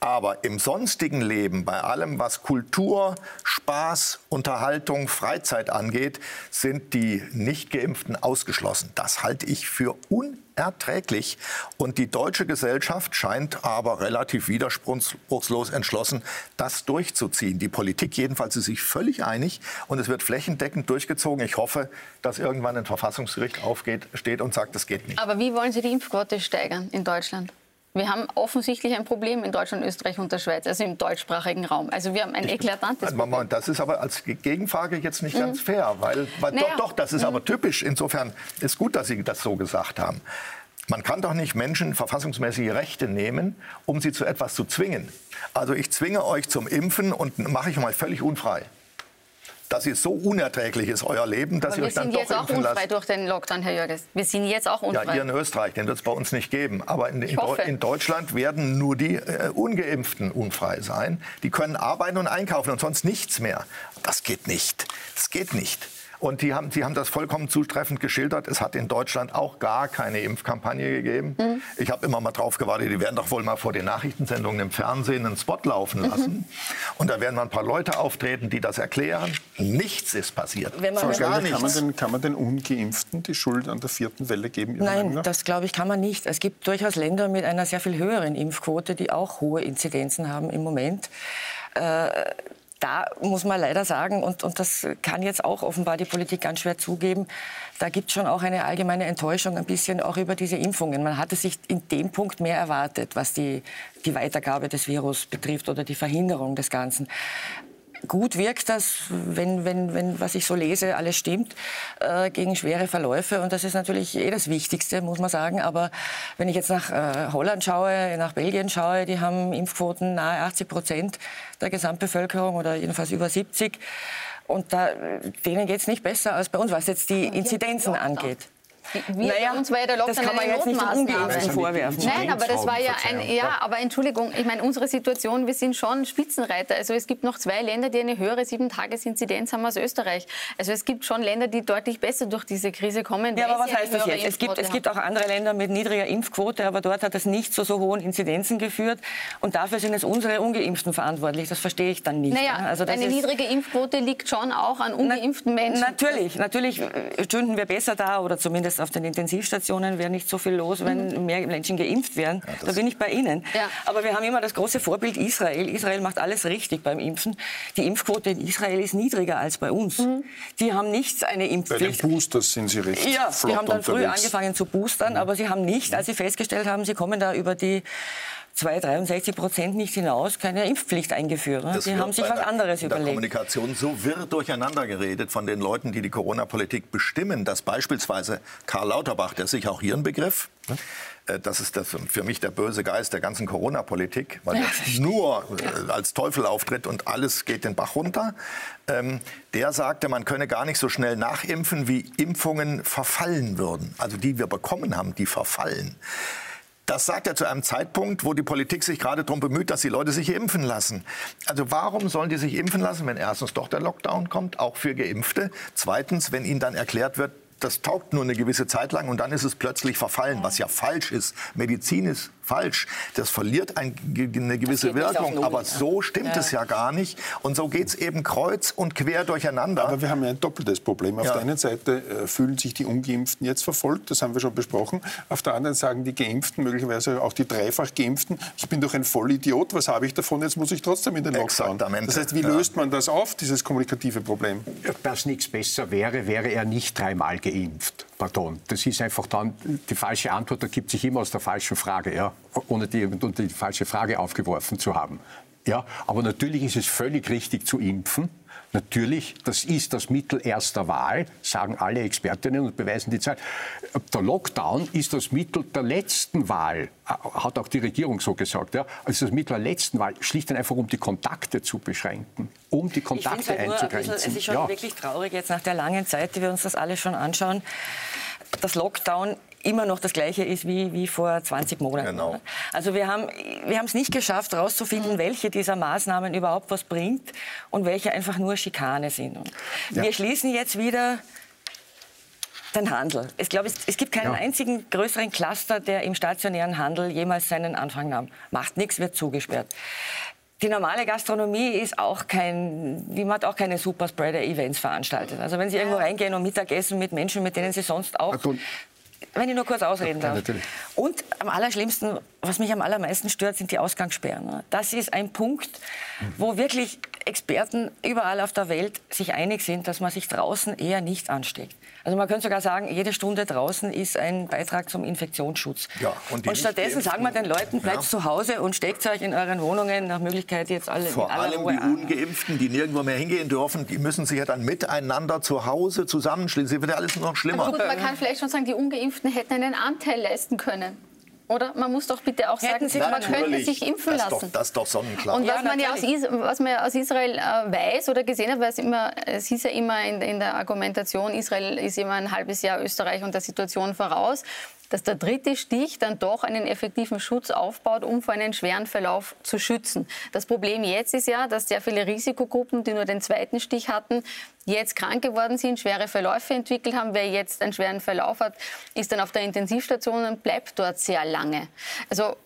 Aber im sonstigen Leben, bei allem, was Kultur, Spaß, Unterhaltung, Freizeit angeht, sind die Nicht-Geimpften ausgeschlossen. Das halte ich für unerträglich. Und die deutsche Gesellschaft scheint aber relativ widerspruchslos entschlossen, das durchzuziehen. Die Politik jedenfalls ist sich völlig einig und es wird flächendeckend durchgezogen. Ich hoffe, dass irgendwann ein Verfassungsgericht aufgeht, steht und sagt, das geht nicht. Aber wie wollen Sie die Impfquote steigern in Deutschland? Wir haben offensichtlich ein Problem in Deutschland, Österreich und der Schweiz, also im deutschsprachigen Raum. Also wir haben ein eklatantes Problem. Moment, das ist aber als Gegenfrage jetzt nicht mhm. ganz fair, weil, weil naja. doch, doch, das ist mhm. aber typisch. Insofern ist gut, dass Sie das so gesagt haben. Man kann doch nicht Menschen verfassungsmäßige Rechte nehmen, um sie zu etwas zu zwingen. Also ich zwinge euch zum Impfen und mache ich mal völlig unfrei dass es so unerträglich ist, euer Leben, dass Aber ihr euch dann doch Wir sind jetzt auch unfrei lasst. durch den Lockdown, Herr Jürgens. Wir sind jetzt auch unfrei. Ja, ihr in Österreich, den wird es bei uns nicht geben. Aber in, in, in Deutschland werden nur die äh, Ungeimpften unfrei sein. Die können arbeiten und einkaufen und sonst nichts mehr. Das geht nicht. Das geht nicht. Und die haben, die haben das vollkommen zutreffend geschildert. Es hat in Deutschland auch gar keine Impfkampagne gegeben. Mhm. Ich habe immer mal drauf gewartet, die werden doch wohl mal vor den Nachrichtensendungen im Fernsehen einen Spot laufen mhm. lassen. Mhm. Und da werden mal ein paar Leute auftreten, die das erklären. Nichts ist passiert. Wenn man gar nichts. Kann, man den, kann man den Ungeimpften die Schuld an der vierten Welle geben? Nein, das glaube ich kann man nicht. Es gibt durchaus Länder mit einer sehr viel höheren Impfquote, die auch hohe Inzidenzen haben im Moment. Äh, da muss man leider sagen, und, und das kann jetzt auch offenbar die Politik ganz schwer zugeben, da gibt es schon auch eine allgemeine Enttäuschung ein bisschen auch über diese Impfungen. Man hatte sich in dem Punkt mehr erwartet, was die, die Weitergabe des Virus betrifft oder die Verhinderung des Ganzen gut wirkt das, wenn, wenn, wenn was ich so lese, alles stimmt, äh, gegen schwere Verläufe. Und das ist natürlich eh das Wichtigste, muss man sagen. Aber wenn ich jetzt nach äh, Holland schaue, nach Belgien schaue, die haben Impfquoten nahe 80 Prozent der Gesamtbevölkerung oder jedenfalls über 70. Und da, denen geht es nicht besser als bei uns, was jetzt die Inzidenzen angeht. Wir, naja, uns war ja der Lockdown das kann man jetzt nicht Ungeimpften vorwerfen. Nein, aber das war ja ein, ja, aber Entschuldigung, ich meine, unsere Situation, wir sind schon Spitzenreiter. Also es gibt noch zwei Länder, die eine höhere Sieben-Tages-Inzidenz haben als Österreich. Also es gibt schon Länder, die deutlich besser durch diese Krise kommen. Ja, aber was heißt das jetzt? Es gibt, es gibt auch andere Länder mit niedriger Impfquote, aber dort hat es nicht zu so hohen Inzidenzen geführt. Und dafür sind es unsere Ungeimpften verantwortlich. Das verstehe ich dann nicht. Naja, also eine niedrige Impfquote liegt schon auch an ungeimpften Menschen. Natürlich, natürlich stünden wir besser da oder zumindest auf den Intensivstationen wäre nicht so viel los, wenn mhm. mehr Menschen geimpft wären. Ja, da bin ich bei Ihnen. Ja. Aber wir haben immer das große Vorbild Israel. Israel macht alles richtig beim Impfen. Die Impfquote in Israel ist niedriger als bei uns. Mhm. Die haben nichts eine Impfpflicht. Bei den Boosters sind sie richtig Ja, die haben dann früh unterwegs. angefangen zu boostern, mhm. aber sie haben nicht, als sie festgestellt haben, sie kommen da über die 2, 63 Prozent nicht hinaus, keine Impfpflicht eingeführt. Ne? Die haben sich was anderes in überlegt. Der Kommunikation so wirr durcheinander geredet von den Leuten, die die Corona-Politik bestimmen, dass beispielsweise Karl Lauterbach, der sich auch hier ein Begriff, äh, das ist das für mich der böse Geist der ganzen Corona-Politik, weil er nur äh, als Teufel auftritt und alles geht den Bach runter. Ähm, der sagte, man könne gar nicht so schnell nachimpfen, wie Impfungen verfallen würden. Also die wir bekommen haben, die verfallen. Das sagt er zu einem Zeitpunkt, wo die Politik sich gerade darum bemüht, dass die Leute sich impfen lassen. Also warum sollen die sich impfen lassen, wenn erstens doch der Lockdown kommt, auch für Geimpfte? Zweitens, wenn ihnen dann erklärt wird, das taugt nur eine gewisse Zeit lang und dann ist es plötzlich verfallen, was ja falsch ist. Medizin ist falsch. Das verliert ein, eine gewisse Wirkung. Null, aber ja. so stimmt ja. es ja gar nicht. Und so geht es eben kreuz und quer durcheinander. Aber wir haben ja ein doppeltes Problem. Auf ja. der einen Seite äh, fühlen sich die Ungeimpften jetzt verfolgt, das haben wir schon besprochen. Auf der anderen sagen die Geimpften, möglicherweise auch die dreifach Geimpften, ich bin doch ein Vollidiot, was habe ich davon, jetzt muss ich trotzdem in den Lockdown. Das heißt, wie löst man das auf, dieses kommunikative Problem? Dass nichts besser wäre, wäre er nicht dreimal geimpft. Pardon. Das ist einfach dann die falsche Antwort, ergibt sich immer aus der falschen Frage, ja, ohne die, die falsche Frage aufgeworfen zu haben. Ja, aber natürlich ist es völlig richtig zu impfen. Natürlich, das ist das Mittel erster Wahl, sagen alle Expertinnen und beweisen die Zeit. Der Lockdown ist das Mittel der letzten Wahl, hat auch die Regierung so gesagt. Ja? Also das Mittel der letzten Wahl, schlicht und einfach, um die Kontakte zu beschränken, um die Kontakte halt einzugrenzen. es ist schon ja. wirklich traurig jetzt nach der langen Zeit, die wir uns das alle schon anschauen. Das Lockdown immer noch das Gleiche ist wie, wie vor 20 Monaten. Genau. Also wir haben wir es nicht geschafft, herauszufinden, welche dieser Maßnahmen überhaupt was bringt und welche einfach nur Schikane sind. Ja. Wir schließen jetzt wieder den Handel. Ich glaube, es, es gibt keinen ja. einzigen größeren Cluster, der im stationären Handel jemals seinen Anfang nahm. Macht nichts, wird zugesperrt. Die normale Gastronomie ist auch kein, die hat auch keine Superspreader-Events veranstaltet. Also wenn Sie irgendwo reingehen und Mittagessen mit Menschen, mit denen Sie sonst auch wenn ich nur kurz ausreden darf. Ja, und am allerschlimmsten, was mich am allermeisten stört, sind die Ausgangssperren. Das ist ein Punkt, wo wirklich Experten überall auf der Welt sich einig sind, dass man sich draußen eher nicht ansteckt. Also man könnte sogar sagen, jede Stunde draußen ist ein Beitrag zum Infektionsschutz. Ja, und, und stattdessen sagen wir den Leuten, bleibt ja. zu Hause und steckt euch in euren Wohnungen nach Möglichkeit jetzt alle Vor allem Ruhe die an. Ungeimpften, die nirgendwo mehr hingehen dürfen, die müssen sich ja dann miteinander zu Hause zusammenschließen. Das wird ja alles noch schlimmer. Aber gut, man kann vielleicht schon sagen, die Ungeimpften hätten einen Anteil leisten können. Oder man muss doch bitte auch sagen, Sie man könnte sich impfen das lassen. Doch, das ist doch sonnenklar. Und was, ja, man, ja aus was man aus Israel äh, weiß oder gesehen hat, weil es, immer, es hieß ja immer in, in der Argumentation, Israel ist immer ein halbes Jahr Österreich und der Situation voraus dass der dritte Stich dann doch einen effektiven Schutz aufbaut, um vor einem schweren Verlauf zu schützen. Das Problem jetzt ist ja, dass sehr viele Risikogruppen, die nur den zweiten Stich hatten, jetzt krank geworden sind, schwere Verläufe entwickelt haben. Wer jetzt einen schweren Verlauf hat, ist dann auf der Intensivstation und bleibt dort sehr lange. Also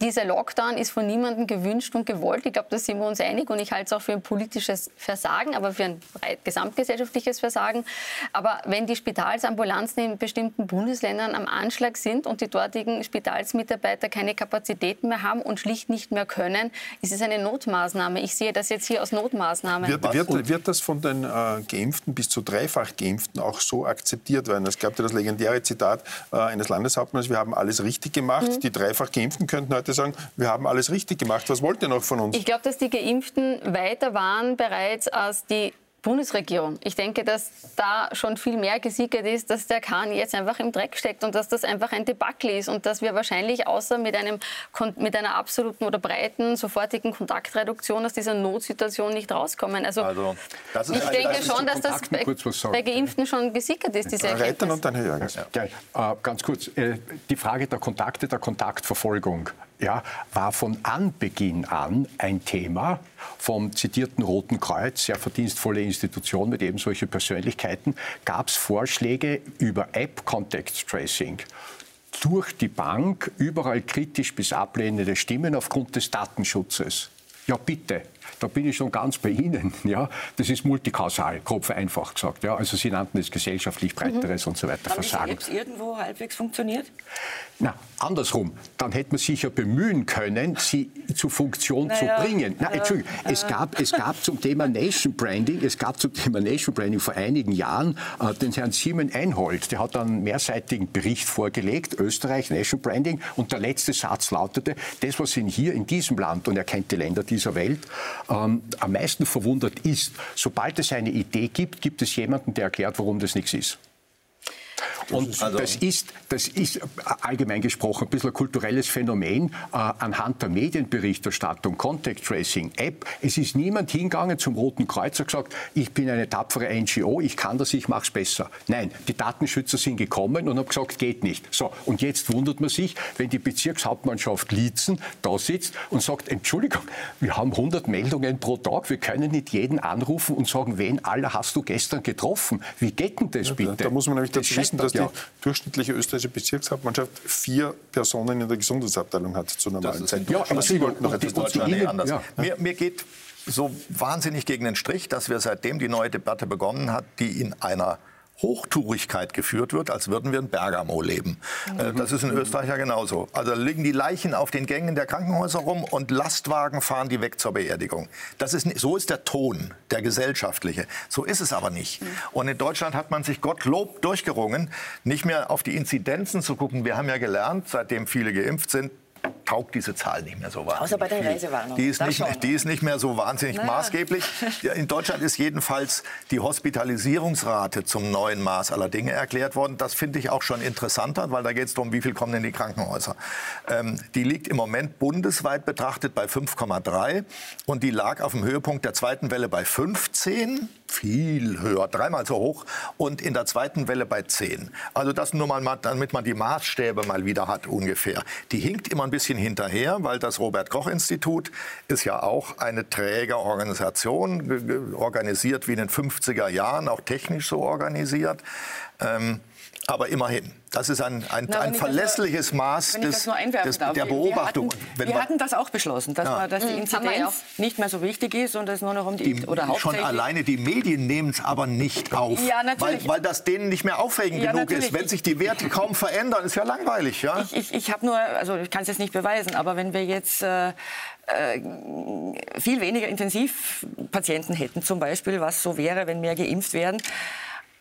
dieser Lockdown ist von niemandem gewünscht und gewollt. Ich glaube, da sind wir uns einig und ich halte es auch für ein politisches Versagen, aber für ein gesamtgesellschaftliches Versagen. Aber wenn die Spitalsambulanzen in bestimmten Bundesländern am Anschlag sind und die dortigen Spitalsmitarbeiter keine Kapazitäten mehr haben und schlicht nicht mehr können, ist es eine Notmaßnahme. Ich sehe das jetzt hier als Notmaßnahme. Wird, wird, wird das von den äh, Geimpften bis zu dreifach Geimpften auch so akzeptiert werden? Es gab ja das legendäre Zitat äh, eines Landeshauptmanns, wir haben alles richtig gemacht. Mhm. Die dreifach Geimpften könnten heute sagen, wir haben alles richtig gemacht. Was wollt ihr noch von uns? Ich glaube, dass die Geimpften weiter waren bereits als die Bundesregierung. Ich denke, dass da schon viel mehr gesickert ist, dass der Kahn jetzt einfach im Dreck steckt und dass das einfach ein Debakel ist und dass wir wahrscheinlich außer mit, einem, mit einer absoluten oder breiten, sofortigen Kontaktreduktion aus dieser Notsituation nicht rauskommen. Also, also ich denke schon, dass das bei, bei, Geimpften schon gesickert ist, diese Erkenntnis. und dann Herr Jörgens. Ja, äh, ganz kurz, äh, die Frage der Kontakte, der Kontaktverfolgung ja, war von Anbeginn an ein Thema vom zitierten Roten Kreuz, sehr verdienstvolle Institution mit eben solchen Persönlichkeiten, gab es Vorschläge über App Contact Tracing durch die Bank, überall kritisch bis ablehnende Stimmen aufgrund des Datenschutzes. Ja, bitte. Da bin ich schon ganz bei Ihnen. Ja, das ist multikausal, grob vereinfacht gesagt. Ja, also Sie nannten es gesellschaftlich breiteres mhm. und so weiter Haben Versagen. Haben irgendwo halbwegs funktioniert? Na, andersrum. Dann hätte man sich ja bemühen können, sie zur Funktion naja, zu bringen. Na, Entschuldigung, äh, es, gab, es gab zum Thema Nation Branding, es gab zum Thema Nation Branding vor einigen Jahren äh, den Herrn Simon Einhold. Der hat einen mehrseitigen Bericht vorgelegt, Österreich, Nation Branding. Und der letzte Satz lautete, das, was ihn hier in diesem Land, und er kennt die Länder dieser Welt, ähm, am meisten verwundert ist, sobald es eine Idee gibt, gibt es jemanden, der erklärt, warum das nichts ist. Und also das, ist, das ist allgemein gesprochen ein bisschen ein kulturelles Phänomen äh, anhand der Medienberichterstattung, Contact Tracing, App. Es ist niemand hingegangen zum Roten Kreuz und gesagt, ich bin eine tapfere NGO, ich kann das, ich mache es besser. Nein, die Datenschützer sind gekommen und haben gesagt, geht nicht. So, und jetzt wundert man sich, wenn die Bezirkshauptmannschaft Lietzen da sitzt und sagt, Entschuldigung, wir haben 100 Meldungen pro Tag, wir können nicht jeden anrufen und sagen, wen aller hast du gestern getroffen? Wie geht denn das bitte? Da muss man nämlich dazu wissen, dass ja. Die durchschnittliche österreichische Bezirkshauptmannschaft vier Personen in der Gesundheitsabteilung hat zu normalen Zeiten. Ja, aber Sie wollten noch etwas dazu anders. Ja. Mir, mir geht so wahnsinnig gegen den Strich, dass wir seitdem die neue Debatte begonnen hat, die in einer Hochtourigkeit geführt wird, als würden wir in Bergamo leben. Mhm. Das ist in Österreich ja genauso. Also liegen die Leichen auf den Gängen der Krankenhäuser rum und Lastwagen fahren die weg zur Beerdigung. Das ist, so ist der Ton, der gesellschaftliche. So ist es aber nicht. Mhm. Und in Deutschland hat man sich Gottlob durchgerungen, nicht mehr auf die Inzidenzen zu gucken. Wir haben ja gelernt, seitdem viele geimpft sind, taugt diese Zahl nicht mehr so wahnsinnig. Außer bei den Reisewarnungen. Die ist, nicht, die ist nicht mehr so wahnsinnig naja. maßgeblich. In Deutschland ist jedenfalls die Hospitalisierungsrate zum neuen Maß aller Dinge erklärt worden. Das finde ich auch schon interessanter, weil da geht es darum, wie viel kommen in die Krankenhäuser. Ähm, die liegt im Moment bundesweit betrachtet bei 5,3 und die lag auf dem Höhepunkt der zweiten Welle bei 15 viel höher, dreimal so hoch und in der zweiten Welle bei 10. Also das nur mal, damit man die Maßstäbe mal wieder hat ungefähr. Die hinkt immer ein bisschen hinterher, weil das Robert Koch Institut ist ja auch eine Trägerorganisation, organisiert wie in den 50er Jahren, auch technisch so organisiert. Ähm, aber immerhin. Das ist ein, ein, Na, ein verlässliches das, Maß des, des, der Beobachtung. Wir hatten, wir hatten, das auch beschlossen, dass, ja. man, dass die hm, Inzidenz nicht mehr so wichtig ist und es nur noch um die, die oder Schon alleine die Medien nehmen es aber nicht auf, ja, weil, weil das denen nicht mehr aufregend ja, genug ist. Wenn sich die Werte kaum verändern, ist ja langweilig. Ja? Ich, ich, ich habe nur, also ich kann es jetzt nicht beweisen, aber wenn wir jetzt äh, äh, viel weniger Intensivpatienten hätten zum Beispiel, was so wäre, wenn mehr geimpft werden,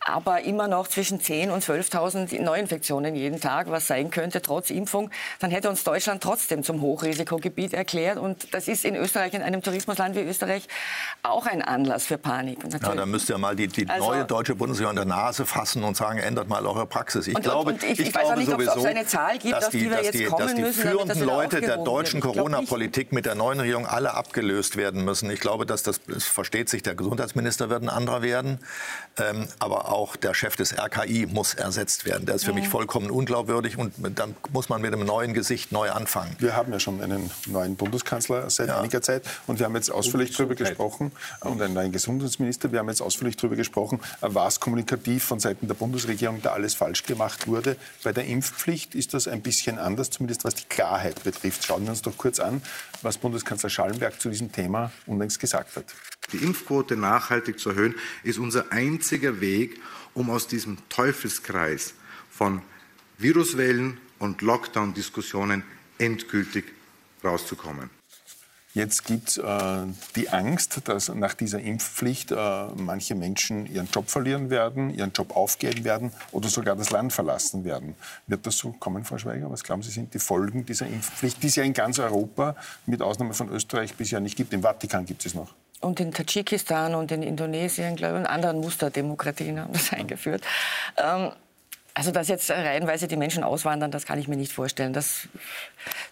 aber immer noch zwischen 10.000 und 12.000 Neuinfektionen jeden Tag, was sein könnte, trotz Impfung, dann hätte uns Deutschland trotzdem zum Hochrisikogebiet erklärt. Und das ist in Österreich, in einem Tourismusland wie Österreich, auch ein Anlass für Panik. Ja, da müsst ihr mal die, die also, neue deutsche Bundesregierung an der Nase fassen und sagen, ändert mal eure Praxis. Ich und, glaube, und ich, ich, ich weiß glaube nicht, sowieso, ob es eine Zahl gibt, dass die, die wir jetzt die, kommen dass die müssen, führenden Leute der deutschen Corona-Politik mit der neuen Regierung alle abgelöst werden müssen. Ich glaube, dass das, das versteht sich, der Gesundheitsminister wird ein anderer werden. Ähm, aber auch auch der Chef des RKI muss ersetzt werden. Der ist für ja. mich vollkommen unglaubwürdig und dann muss man mit einem neuen Gesicht neu anfangen. Wir haben ja schon einen neuen Bundeskanzler seit ja. einiger Zeit und wir haben jetzt ausführlich darüber gesprochen und einen neuen Gesundheitsminister. Wir haben jetzt ausführlich darüber gesprochen, was kommunikativ von Seiten der Bundesregierung da alles falsch gemacht wurde. Bei der Impfpflicht ist das ein bisschen anders, zumindest was die Klarheit betrifft. Schauen wir uns doch kurz an, was Bundeskanzler Schallenberg zu diesem Thema unlängst gesagt hat. Die Impfquote nachhaltig zu erhöhen, ist unser einziger Weg, um aus diesem Teufelskreis von Viruswellen und Lockdown-Diskussionen endgültig rauszukommen. Jetzt gibt es äh, die Angst, dass nach dieser Impfpflicht äh, manche Menschen ihren Job verlieren werden, ihren Job aufgeben werden oder sogar das Land verlassen werden. Wird das so kommen, Frau Schweiger? Was glauben Sie, sind die Folgen dieser Impfpflicht, die es ja in ganz Europa, mit Ausnahme von Österreich, bisher nicht gibt? Im Vatikan gibt es noch. Und in Tadschikistan und in Indonesien, glaube ich, und anderen Musterdemokratien haben das eingeführt. Ähm, also, dass jetzt reihenweise die Menschen auswandern, das kann ich mir nicht vorstellen. Das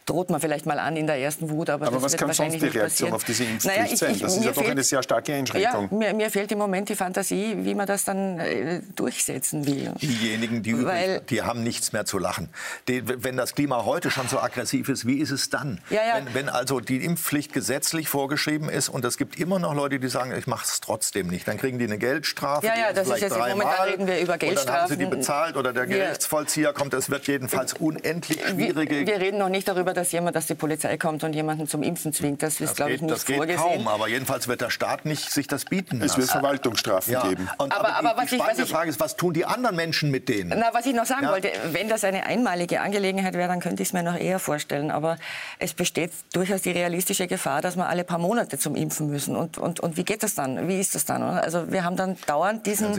droht man vielleicht mal an in der ersten Wut. Aber, aber was kann sonst die Reaktion auf diese Impfpflicht naja, ich, sein? Das ist ja doch eine sehr starke Einschränkung. Ja, mir, mir, fehlt im Moment die Fantasie, wie man das dann äh, durchsetzen will. Diejenigen, die, Weil, die haben nichts mehr zu lachen. Die, wenn das Klima heute schon so aggressiv ist, wie ist es dann? Ja, ja. Wenn, wenn, also die Impfpflicht gesetzlich vorgeschrieben ist und es gibt immer noch Leute, die sagen, ich mache es trotzdem nicht, dann kriegen die eine Geldstrafe. Ja, ja, das ist jetzt im Moment, da reden wir über Geldstrafen. Und dann haben sie die bezahlt oder der Gerichtsvollzieher kommt. Es wird jedenfalls unendlich schwierige... Wir, wir reden noch nicht darüber, dass jemand, dass die Polizei kommt und jemanden zum Impfen zwingt. Das ist, glaube ich, nicht das geht vorgesehen. Kaum, aber jedenfalls wird der Staat nicht sich das bieten lassen. Es wird Verwaltungsstrafen ja. geben. Und, aber, aber, aber die, die spannende ich, Frage ist, was tun die anderen Menschen mit denen? Na, was ich noch sagen ja. wollte, wenn das eine einmalige Angelegenheit wäre, dann könnte ich es mir noch eher vorstellen. Aber es besteht durchaus die realistische Gefahr, dass wir alle paar Monate zum Impfen müssen. Und, und, und wie geht das dann? Wie ist das dann? Also wir haben dann dauernd diesen,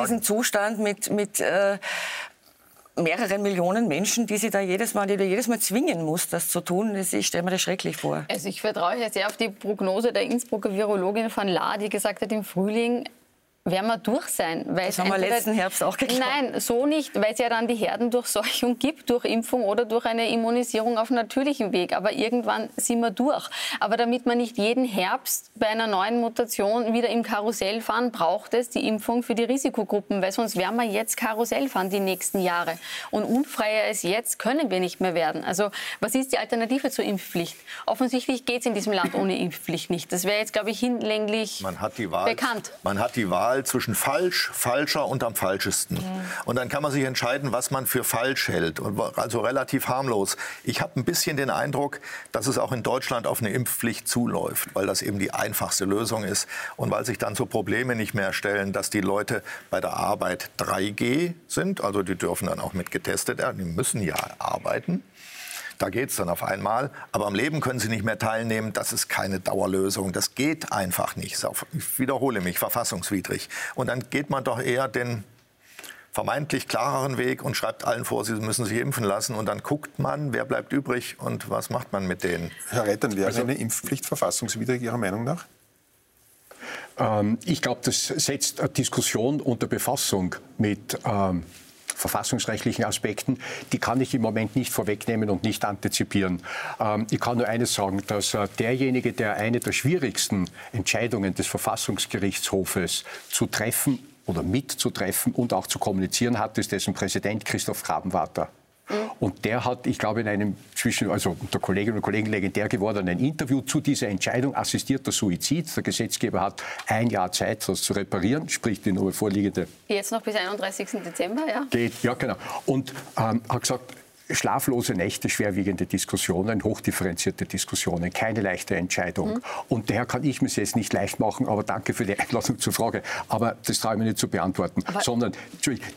diesen Zustand mit, mit äh, mehreren Millionen Menschen, die sie da jedes Mal, die du jedes Mal zwingen musst, das zu tun. Ich stelle mir das schrecklich vor. Also ich vertraue ja sehr auf die Prognose der Innsbrucker Virologin von La, die gesagt hat, im Frühling werden wir durch sein. Weil das haben wir letzten Herbst auch geglaubt. Nein, so nicht, weil es ja dann die Herdendurchseuchung gibt, durch Impfung oder durch eine Immunisierung auf natürlichem Weg. Aber irgendwann sind wir durch. Aber damit wir nicht jeden Herbst bei einer neuen Mutation wieder im Karussell fahren, braucht es die Impfung für die Risikogruppen, weil sonst werden wir jetzt Karussell fahren die nächsten Jahre. Und unfreier als jetzt können wir nicht mehr werden. Also was ist die Alternative zur Impfpflicht? Offensichtlich geht es in diesem Land ohne Impfpflicht nicht. Das wäre jetzt, glaube ich, hinlänglich man hat die Wahl, bekannt. Man hat die Wahl Wahl zwischen falsch, falscher und am falschesten. Mhm. Und dann kann man sich entscheiden, was man für falsch hält. Also relativ harmlos. Ich habe ein bisschen den Eindruck, dass es auch in Deutschland auf eine Impfpflicht zuläuft, weil das eben die einfachste Lösung ist und weil sich dann so Probleme nicht mehr stellen, dass die Leute bei der Arbeit 3G sind. Also die dürfen dann auch mit getestet werden. Die müssen ja arbeiten. Da geht es dann auf einmal. Aber am Leben können sie nicht mehr teilnehmen. Das ist keine Dauerlösung. Das geht einfach nicht. Ich wiederhole mich, verfassungswidrig. Und dann geht man doch eher den vermeintlich klareren Weg und schreibt allen vor, sie müssen sich impfen lassen. Und dann guckt man, wer bleibt übrig und was macht man mit denen. Herr Reitern, wäre also, eine Impfpflicht verfassungswidrig Ihrer Meinung nach? Ähm, ich glaube, das setzt eine Diskussion unter Befassung mit ähm, verfassungsrechtlichen Aspekten, die kann ich im Moment nicht vorwegnehmen und nicht antizipieren. Ähm, ich kann nur eines sagen, dass äh, derjenige, der eine der schwierigsten Entscheidungen des Verfassungsgerichtshofes zu treffen oder mitzutreffen und auch zu kommunizieren hat, ist dessen Präsident Christoph Grabenwater. Und der hat, ich glaube, in einem zwischen, also unter Kolleginnen und Kollegen legendär gewordenen Interview zu dieser Entscheidung assistierter Suizid. Der Gesetzgeber hat ein Jahr Zeit, das zu reparieren, sprich die nur vorliegende. Jetzt noch bis 31. Dezember, ja? Geht, ja, genau. Und ähm, hat gesagt, schlaflose Nächte, schwerwiegende Diskussionen, hochdifferenzierte Diskussionen, keine leichte Entscheidung. Mhm. Und daher kann ich mir es jetzt nicht leicht machen, aber danke für die Einladung zur Frage. Aber das traue ich mir nicht zu beantworten. Aber Sondern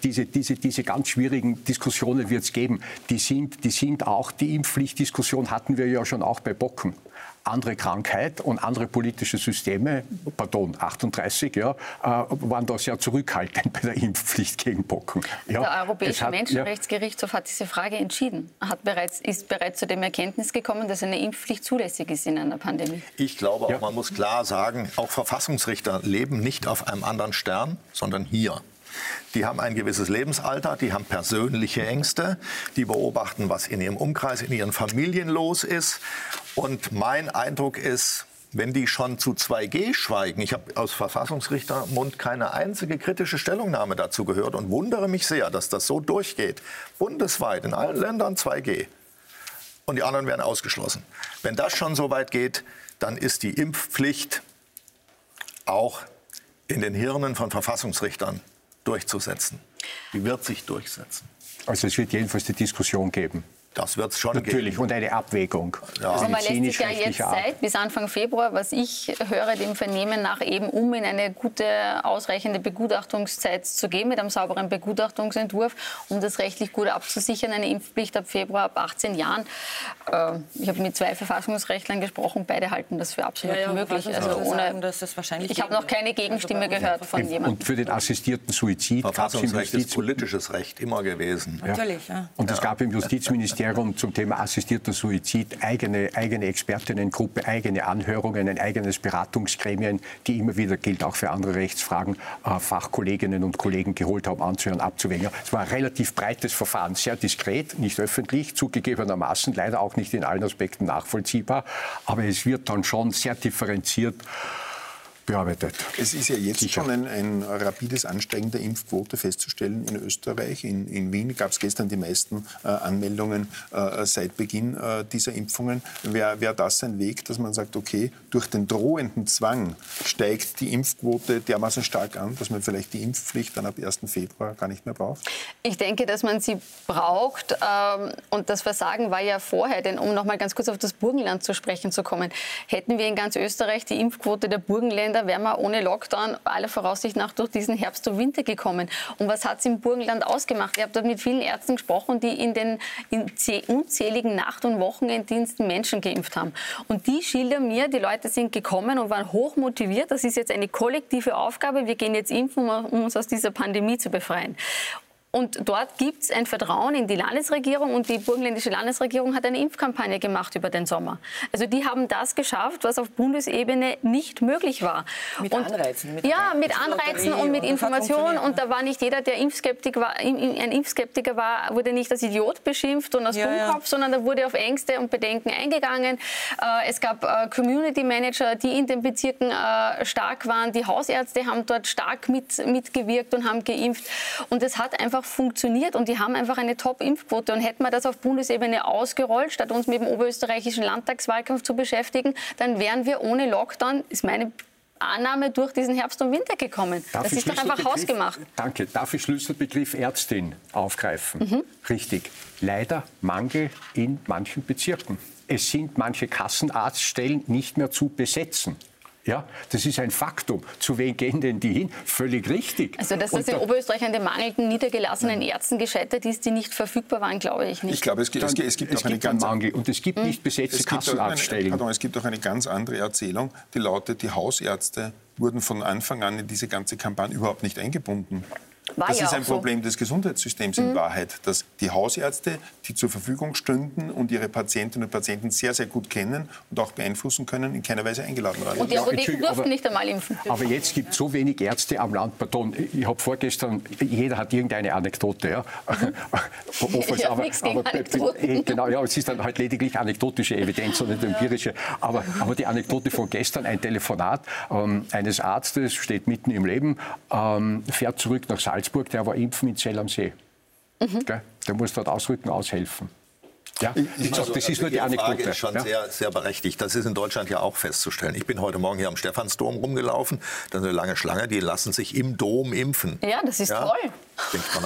diese, diese, diese ganz schwierigen Diskussionen wird es geben. Die sind, die sind auch, die Impfpflichtdiskussion hatten wir ja schon auch bei Bocken andere Krankheit und andere politische Systeme, pardon, 38, ja, äh, waren da sehr zurückhaltend bei der Impfpflicht gegen Pocken. Ja, der Europäische hat, Menschenrechtsgerichtshof ja. hat diese Frage entschieden, hat bereits, ist bereits zu dem Erkenntnis gekommen, dass eine Impfpflicht zulässig ist in einer Pandemie. Ich glaube auch, man muss klar sagen, auch Verfassungsrichter leben nicht auf einem anderen Stern, sondern hier. Die haben ein gewisses Lebensalter, die haben persönliche Ängste, die beobachten, was in ihrem Umkreis, in ihren Familien los ist. Und mein Eindruck ist, wenn die schon zu 2G schweigen, ich habe aus Verfassungsrichtermund keine einzige kritische Stellungnahme dazu gehört und wundere mich sehr, dass das so durchgeht. Bundesweit in allen Ländern 2G. Und die anderen werden ausgeschlossen. Wenn das schon so weit geht, dann ist die Impfpflicht auch in den Hirnen von Verfassungsrichtern durchzusetzen. Die wird sich durchsetzen. Also es wird jedenfalls die Diskussion geben. Das wird es schon Natürlich, geben. und eine Abwägung. Ja. Also man lässt sich ja jetzt Zeit bis Anfang Februar, was ich höre, dem Vernehmen nach eben, um in eine gute, ausreichende Begutachtungszeit zu gehen, mit einem sauberen Begutachtungsentwurf, um das rechtlich gut abzusichern, eine Impfpflicht ab Februar, ab 18 Jahren. Äh, ich habe mit zwei Verfassungsrechtlern gesprochen, beide halten das für absolut ja, ja, möglich. Also ohne, sagen, ich habe noch keine Gegenstimme also gehört von jemandem. Und für den assistierten Suizid gab es im Justiz... ist politisches Recht immer gewesen. Natürlich, ja. Und es gab im Justizministerium Aufklärung zum Thema assistierter Suizid, eigene, eigene Expertinnengruppe, eigene Anhörungen, ein eigenes Beratungsgremien, die immer wieder gilt, auch für andere Rechtsfragen, äh, Fachkolleginnen und Kollegen geholt haben, anzuhören, abzuwägen. Es war ein relativ breites Verfahren, sehr diskret, nicht öffentlich, zugegebenermaßen, leider auch nicht in allen Aspekten nachvollziehbar, aber es wird dann schon sehr differenziert bearbeitet. Es ist ja jetzt Sicher. schon ein, ein, rapides Ansteigen der Impfquote festzustellen in Österreich. In, in Wien gab es gestern die meisten äh, Anmeldungen äh, seit Beginn äh, dieser Impfungen. Wäre wär das ein Weg, dass man sagt, okay, durch den drohenden Zwang steigt die Impfquote dermaßen stark an, dass man vielleicht die Impfpflicht dann ab 1. Februar gar nicht mehr braucht? Ich denke, dass man sie braucht. Ähm, und das Versagen war ja vorher, denn um noch mal ganz kurz auf das Burgenland zu sprechen zu kommen, hätten wir in ganz Österreich die Impfquote der Burgenländer Länder wären wir ohne Lockdown aller Voraussicht nach durch diesen Herbst und Winter gekommen. Und was hat es im Burgenland ausgemacht? Ich habe dort mit vielen Ärzten gesprochen, die in den in unzähligen Nacht- und Wochenenddiensten Menschen geimpft haben. Und die schildern mir, die Leute sind gekommen und waren hoch motiviert. Das ist jetzt eine kollektive Aufgabe. Wir gehen jetzt impfen, um uns aus dieser Pandemie zu befreien. Und dort gibt es ein Vertrauen in die Landesregierung und die burgenländische Landesregierung hat eine Impfkampagne gemacht über den Sommer. Also die haben das geschafft, was auf Bundesebene nicht möglich war. Mit und, Anreizen. Mit ja, mit Anreizen und mit Informationen. Und da war nicht jeder, der Impfskeptiker war, ein Impfskeptiker war, wurde nicht als Idiot beschimpft und als ja, Dummkopf, ja. sondern da wurde auf Ängste und Bedenken eingegangen. Äh, es gab äh, Community Manager, die in den Bezirken äh, stark waren. Die Hausärzte haben dort stark mit, mitgewirkt und haben geimpft. Und es hat einfach funktioniert und die haben einfach eine Top-Impfquote. Und hätten wir das auf Bundesebene ausgerollt, statt uns mit dem oberösterreichischen Landtagswahlkampf zu beschäftigen, dann wären wir ohne Lockdown, ist meine Annahme durch diesen Herbst und Winter gekommen. Darf das ist doch einfach hausgemacht. Danke. Darf ich Schlüsselbegriff Ärztin aufgreifen? Mhm. Richtig. Leider Mangel in manchen Bezirken. Es sind manche Kassenarztstellen nicht mehr zu besetzen. Ja, das ist ein Faktum. Zu wen gehen denn die hin? Völlig richtig. Also, dass das in Oberösterreich an den mangelnden niedergelassenen Ärzten gescheitert ist, die nicht verfügbar waren, glaube ich nicht. Ich glaube, es gibt, es gibt, es gibt es auch eine ganz Mangel und es gibt nicht besetzte Kassenarztstellen. Es gibt auch eine ganz andere Erzählung, die lautet, die Hausärzte wurden von Anfang an in diese ganze Kampagne überhaupt nicht eingebunden. War das ja ist ein Problem so. des Gesundheitssystems in mhm. Wahrheit, dass die Hausärzte, die zur Verfügung stünden und ihre Patientinnen und Patienten sehr, sehr gut kennen und auch beeinflussen können, in keiner Weise eingeladen waren. Und die Apotheken durften aber, nicht einmal impfen. Aber jetzt gibt es so wenig Ärzte am Land. Pardon, ich habe vorgestern, jeder hat irgendeine Anekdote. Ja. Mhm. ich aber, aber. Eh, genau, ja, es ist dann halt lediglich anekdotische Evidenz und nicht empirische. Aber, aber die Anekdote von gestern, ein Telefonat ähm, eines Arztes, steht mitten im Leben, ähm, fährt zurück nach Salzburg Salzburg, der war impfen in Zell am See. Mhm. Der muss dort ausrücken, aushelfen. Ja, ich, also, das ist nur die Anekdote. Frage ist schon ja? sehr, sehr berechtigt. Das ist in Deutschland ja auch festzustellen. Ich bin heute Morgen hier am Stephansdom rumgelaufen. Da ist eine lange Schlange, die lassen sich im Dom impfen. Ja, das ist ja? toll.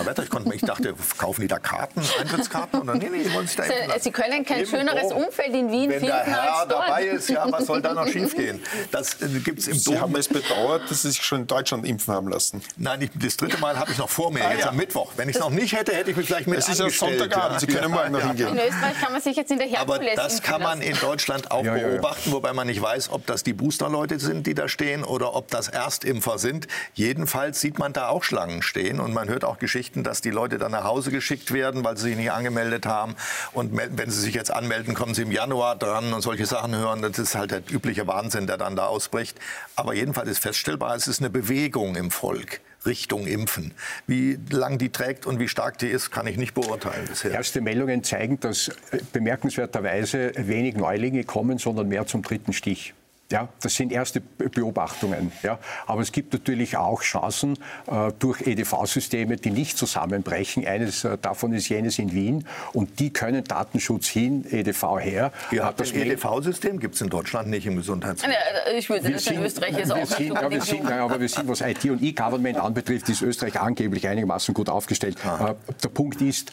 Wetter. Ich, konnte, ich dachte, kaufen die da Karten, Eintrittskarten? Oder nee, nee, die wollen sich da impfen Sie können kein schöneres. Umfeld in Wien Wenn finden der Herr dabei ist, ja, was soll da noch schiefgehen? Das äh, gibt's im Sie Dom. haben es bedauert, dass Sie sich schon in Deutschland impfen haben lassen. Nein, ich, das dritte Mal habe ich noch vor mir, ah, jetzt ja. am Mittwoch. Wenn ich es noch nicht hätte, hätte ich mich gleich mit Es ist ja Sonntagabend, Sie können ja, morgen noch hingehen. In Österreich kann man sich jetzt in der Aber das kann man in Deutschland auch beobachten, wobei man nicht weiß, ob das die Booster-Leute sind, die da stehen, oder ob das Erstimpfer sind. Jedenfalls sieht man da auch Schlangen stehen und man hört auch Geschichten, dass die Leute dann nach Hause geschickt werden, weil sie sich nicht angemeldet haben. Und wenn sie sich jetzt anmelden, kommen sie im Januar dran und solche Sachen hören. Das ist halt der übliche Wahnsinn, der dann da ausbricht. Aber jedenfalls ist feststellbar, es ist eine Bewegung im Volk. Richtung Impfen. Wie lang die trägt und wie stark die ist, kann ich nicht beurteilen bisher. Erste Meldungen zeigen, dass äh, bemerkenswerterweise wenig Neulinge kommen, sondern mehr zum dritten Stich. Ja, das sind erste Beobachtungen. Ja. Aber es gibt natürlich auch Chancen äh, durch EDV-Systeme, die nicht zusammenbrechen. Eines äh, davon ist jenes in Wien. Und die können Datenschutz hin, EDV her. Ja, das EDV-System gibt es in Deutschland nicht im Gesundheitswesen. Äh, ich würde das in Österreich jetzt auch sind, ja, wir sind, ja, aber wir sind, was IT und E-Government anbetrifft, ist Österreich angeblich einigermaßen gut aufgestellt. Äh, der Punkt ist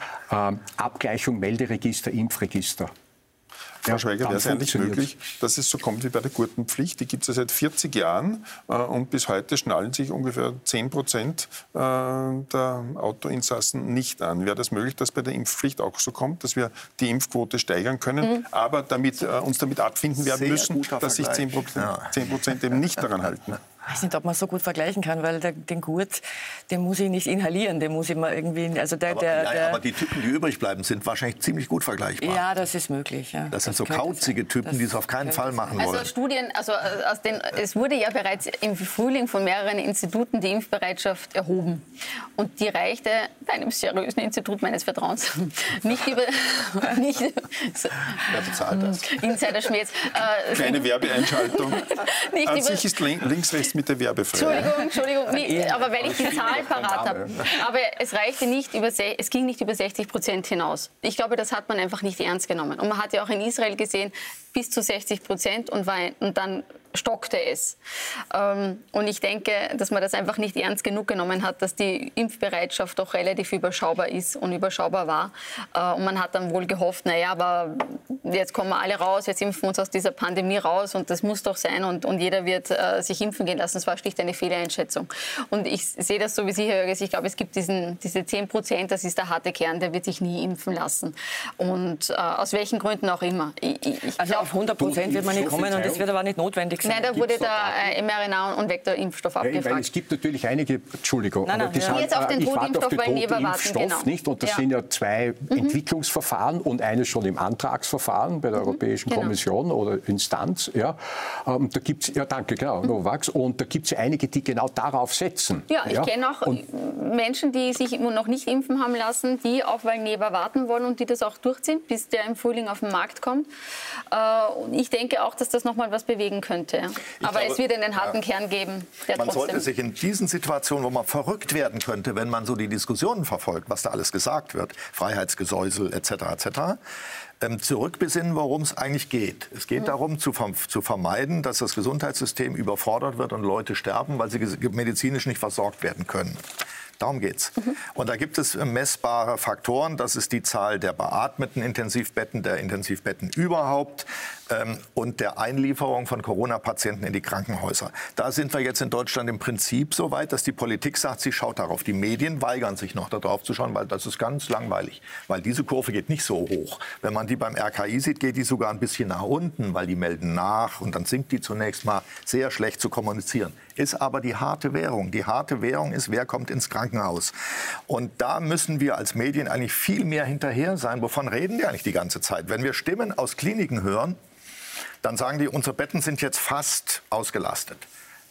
Abgleichung Melderegister, Impfregister. Frau Schweiger, wäre es eigentlich möglich, dass es so kommt wie bei der Gurtenpflicht? Die gibt es ja seit 40 Jahren äh, und bis heute schnallen sich ungefähr 10 Prozent äh, der Autoinsassen nicht an. Wäre das möglich, dass bei der Impfpflicht auch so kommt, dass wir die Impfquote steigern können, mhm. aber damit, äh, uns damit abfinden werden Sehr müssen, dass sich 10 Prozent eben nicht daran halten? Ich weiß nicht, ob man so gut vergleichen kann, weil der, den Gurt, den muss ich nicht inhalieren, den muss ich mal irgendwie. Also der, aber, der, ja, der, aber die Typen, die übrig bleiben, sind wahrscheinlich ziemlich gut vergleichbar. Ja, das ist möglich. Ja. Das, das sind so kauzige Typen, die es auf keinen Fall machen also wollen. Also Studien, also aus den, es wurde ja bereits im Frühling von mehreren Instituten die Impfbereitschaft erhoben. Und die reichte bei einem seriösen Institut meines Vertrauens nicht über. nicht, Wer bezahlt das? Insider-Schmähs. Äh, Kleine Werbeeinschaltung. nicht An sich ist links, rechts mit der Werbefreiheit. Entschuldigung, Entschuldigung, nee, aber weil ich die Zahl parat habe. Aber es reichte nicht über, es ging nicht über 60 Prozent hinaus. Ich glaube, das hat man einfach nicht ernst genommen. Und man hat ja auch in Israel gesehen, bis zu 60 Prozent und, und dann stockte es. Ähm, und ich denke, dass man das einfach nicht ernst genug genommen hat, dass die Impfbereitschaft doch relativ überschaubar ist und überschaubar war. Äh, und man hat dann wohl gehofft, naja, aber jetzt kommen wir alle raus, jetzt impfen wir uns aus dieser Pandemie raus und das muss doch sein und, und jeder wird äh, sich impfen gehen lassen. Das war schlicht eine Fehleinschätzung. Und ich sehe das so wie Sie, Herr Jörges, ich glaube, es gibt diesen, diese 10 Prozent, das ist der harte Kern, der wird sich nie impfen lassen. Und äh, aus welchen Gründen auch immer. Ich, ich also auf 100 Prozent wird man nicht kommen und das wird aber nicht notwendig sein. Nein, da wurde der mRNA- und Vektorimpfstoff abgefragt. Weil es gibt natürlich einige, Entschuldigung, nein, nein, aber die ja. sagen, jetzt auf den Totimpfstoff, weil warten, genau. nicht? Und das ja. sind ja zwei mhm. Entwicklungsverfahren und eines schon im Antragsverfahren bei der mhm. Europäischen genau. Kommission oder Instanz. Ja. Ähm, da gibt's, ja danke, genau, mhm. Novax. Und da gibt es einige, die genau darauf setzen. Ja, ich ja. kenne auch und Menschen, die sich noch nicht impfen haben lassen, die auf Valneva warten wollen und die das auch durchziehen, bis der im Frühling auf den Markt kommt. Äh, und ich denke auch, dass das nochmal was bewegen könnte Ja. Aber glaube, es wird einen harten ja, Kern geben. man sollte sich in diesen Situationen, wo man verrückt werden könnte, wenn man so die Diskussionen verfolgt, was da alles gesagt wird, Freiheitsgesäusel etc. etc., ähm, zurückbesinnen, worum es eigentlich geht. Es geht mhm. darum, zu, zu, vermeiden, dass das Gesundheitssystem überfordert wird und Leute sterben, weil sie medizinisch nicht versorgt werden können. Darum geht's. Mhm. Und da gibt es messbare Faktoren. Das ist die Zahl der beatmeten Intensivbetten, der Intensivbetten überhaupt ähm, und der Einlieferung von Corona-Patienten in die Krankenhäuser. Da sind wir jetzt in Deutschland im Prinzip so weit, dass die Politik sagt, sie schaut darauf. Die Medien weigern sich noch darauf zu schauen, weil das ist ganz langweilig. Weil diese Kurve geht nicht so hoch. Wenn man die beim RKI sieht, geht die sogar ein bisschen nach unten, weil die melden nach und dann sinkt die zunächst mal sehr schlecht zu kommunizieren. Ist aber die harte Währung. Die harte Währung ist, wer kommt ins Krankenhaus. Und da müssen wir als Medien eigentlich viel mehr hinterher sein. Wovon reden die eigentlich die ganze Zeit? Wenn wir Stimmen aus Kliniken hören, dann sagen die, unsere Betten sind jetzt fast ausgelastet.